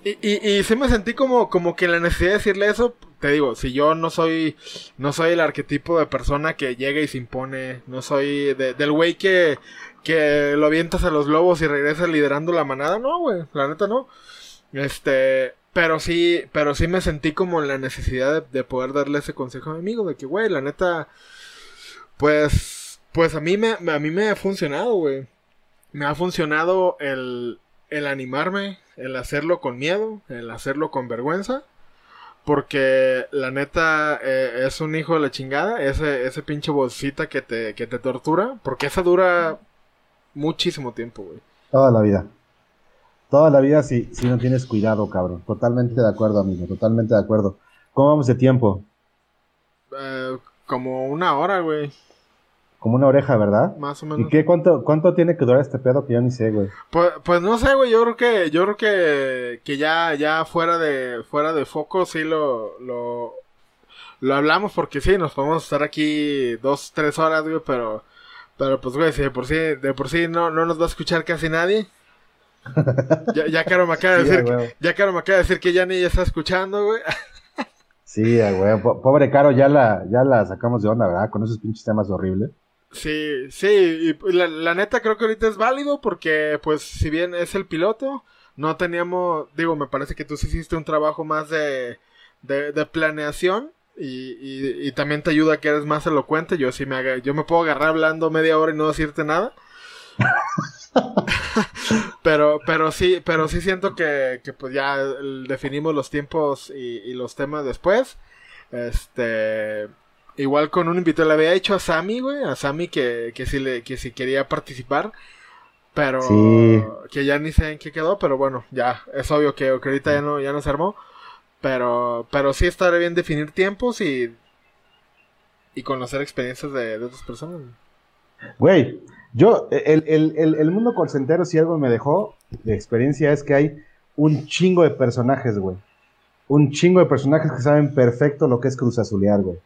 Y, y, y sí me sentí como, como que la necesidad de decirle eso, te digo, si yo no soy, no soy el arquetipo de persona que llega y se impone, no soy del güey que, que lo avientas a los lobos y regresa liderando la manada, no, güey, la neta no. Este, pero sí, pero sí me sentí como la necesidad de, poder darle ese consejo a mi amigo, de que, güey, la neta, pues, pues a mí me, a mí me ha funcionado, güey. Me ha funcionado el, el animarme, el hacerlo con miedo, el hacerlo con vergüenza. Porque la neta eh, es un hijo de la chingada, ese, ese pinche bolsita que te, que te tortura, porque esa dura muchísimo tiempo, güey. Toda la vida. Toda la vida si, si no tienes cuidado, cabrón. Totalmente de acuerdo, amigo, totalmente de acuerdo. ¿Cómo vamos de tiempo? Eh, como una hora, güey. Como una oreja, ¿verdad? Más o menos. ¿Y qué, cuánto, cuánto tiene que durar este pedo que yo ni sé, güey? Pues, pues no sé, güey, yo creo que, yo creo que, que ya, ya fuera de, fuera de foco sí lo, lo, lo hablamos porque sí, nos podemos estar aquí dos, tres horas, güey, pero, pero pues, güey, si de por sí, de por sí no, no nos va a escuchar casi nadie. ya, ya Caro me acaba de decir, que, ya Caro me acaba de decir que ya ni ya está escuchando, güey. sí, güey, pobre Caro, ya la, ya la sacamos de onda, ¿verdad? Con esos pinches temas horribles. Sí, sí, y la, neta creo que ahorita es válido porque, pues, si bien es el piloto, no teníamos, digo, me parece que tú sí hiciste un trabajo más de, de, planeación y, y, también te ayuda a que eres más elocuente. Yo sí me, haga, yo me puedo agarrar hablando media hora y no decirte nada. pero, pero sí, pero sí siento que, que pues ya definimos los tiempos y, y los temas después. Este, Igual con un invitado, le había hecho a Sammy, güey, a Sammy que, que, si le, que si quería participar, pero que ya ni sé en qué quedó, pero bueno, ya, es obvio que, ahorita ya no, ya no se armó, pero, pero sí estaría bien definir tiempos y, y conocer experiencias de, otras personas. Güey, yo, el, el, el, el mundo colcentero, si algo me dejó de experiencia es que hay un chingo de personajes, güey. Un chingo de personajes que saben perfecto lo que es Cruz Azulear, güey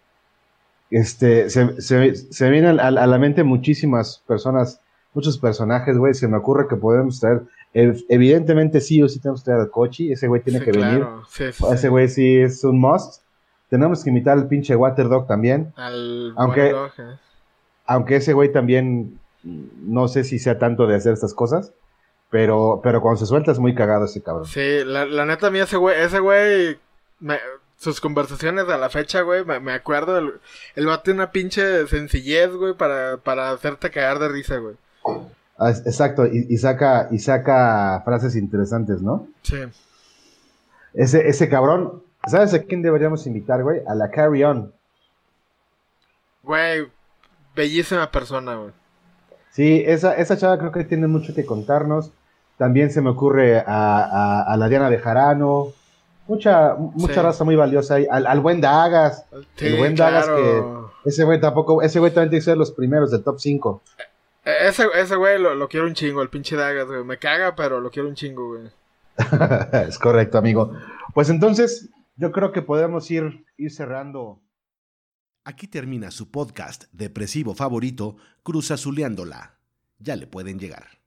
este, se, se, se vienen a, la mente muchísimas personas, muchos personajes, güey. Se me ocurre que podemos traer, evidentemente sí o sí tenemos que traer al Cochi, ese güey tiene que venir. ese güey sí es un must. Tenemos que invitar al pinche Waterdog también. aunque, eh. aunque ese güey también, no sé si sea tanto de hacer estas cosas. Pero, pero cuando se suelta es muy cagado ese cabrón. Sí, la, la neta, a mí ese güey, ese güey me, sus conversaciones a la fecha, güey, me, acuerdo, el, el vato una pinche sencillez, güey, para, para hacerte cagar de risa, güey. Ah, exacto, y, saca, y saca frases interesantes, ¿no? Sí. Ese, ese cabrón, ¿sabes a quién deberíamos invitar, güey? A la Carry On. Güey, bellísima persona, güey. Sí, esa, esa chava creo que tiene mucho que contarnos. También se me ocurre a, a, a la Diana Bejarano, mucha, mucha raza muy valiosa ahí. Al, buen Dagas. el buen Dagas que. Ese güey tampoco. Ese güey también tiene que ser los primeros del top 5. Ese, ese güey lo, quiero un chingo, el pinche Dagas, güey. Me caga, pero lo quiero un chingo, güey. es correcto, amigo. Pues entonces, yo creo que podemos ir, ir cerrando. Aquí termina su podcast depresivo favorito, Cruz Azuleándola. Ya le pueden llegar.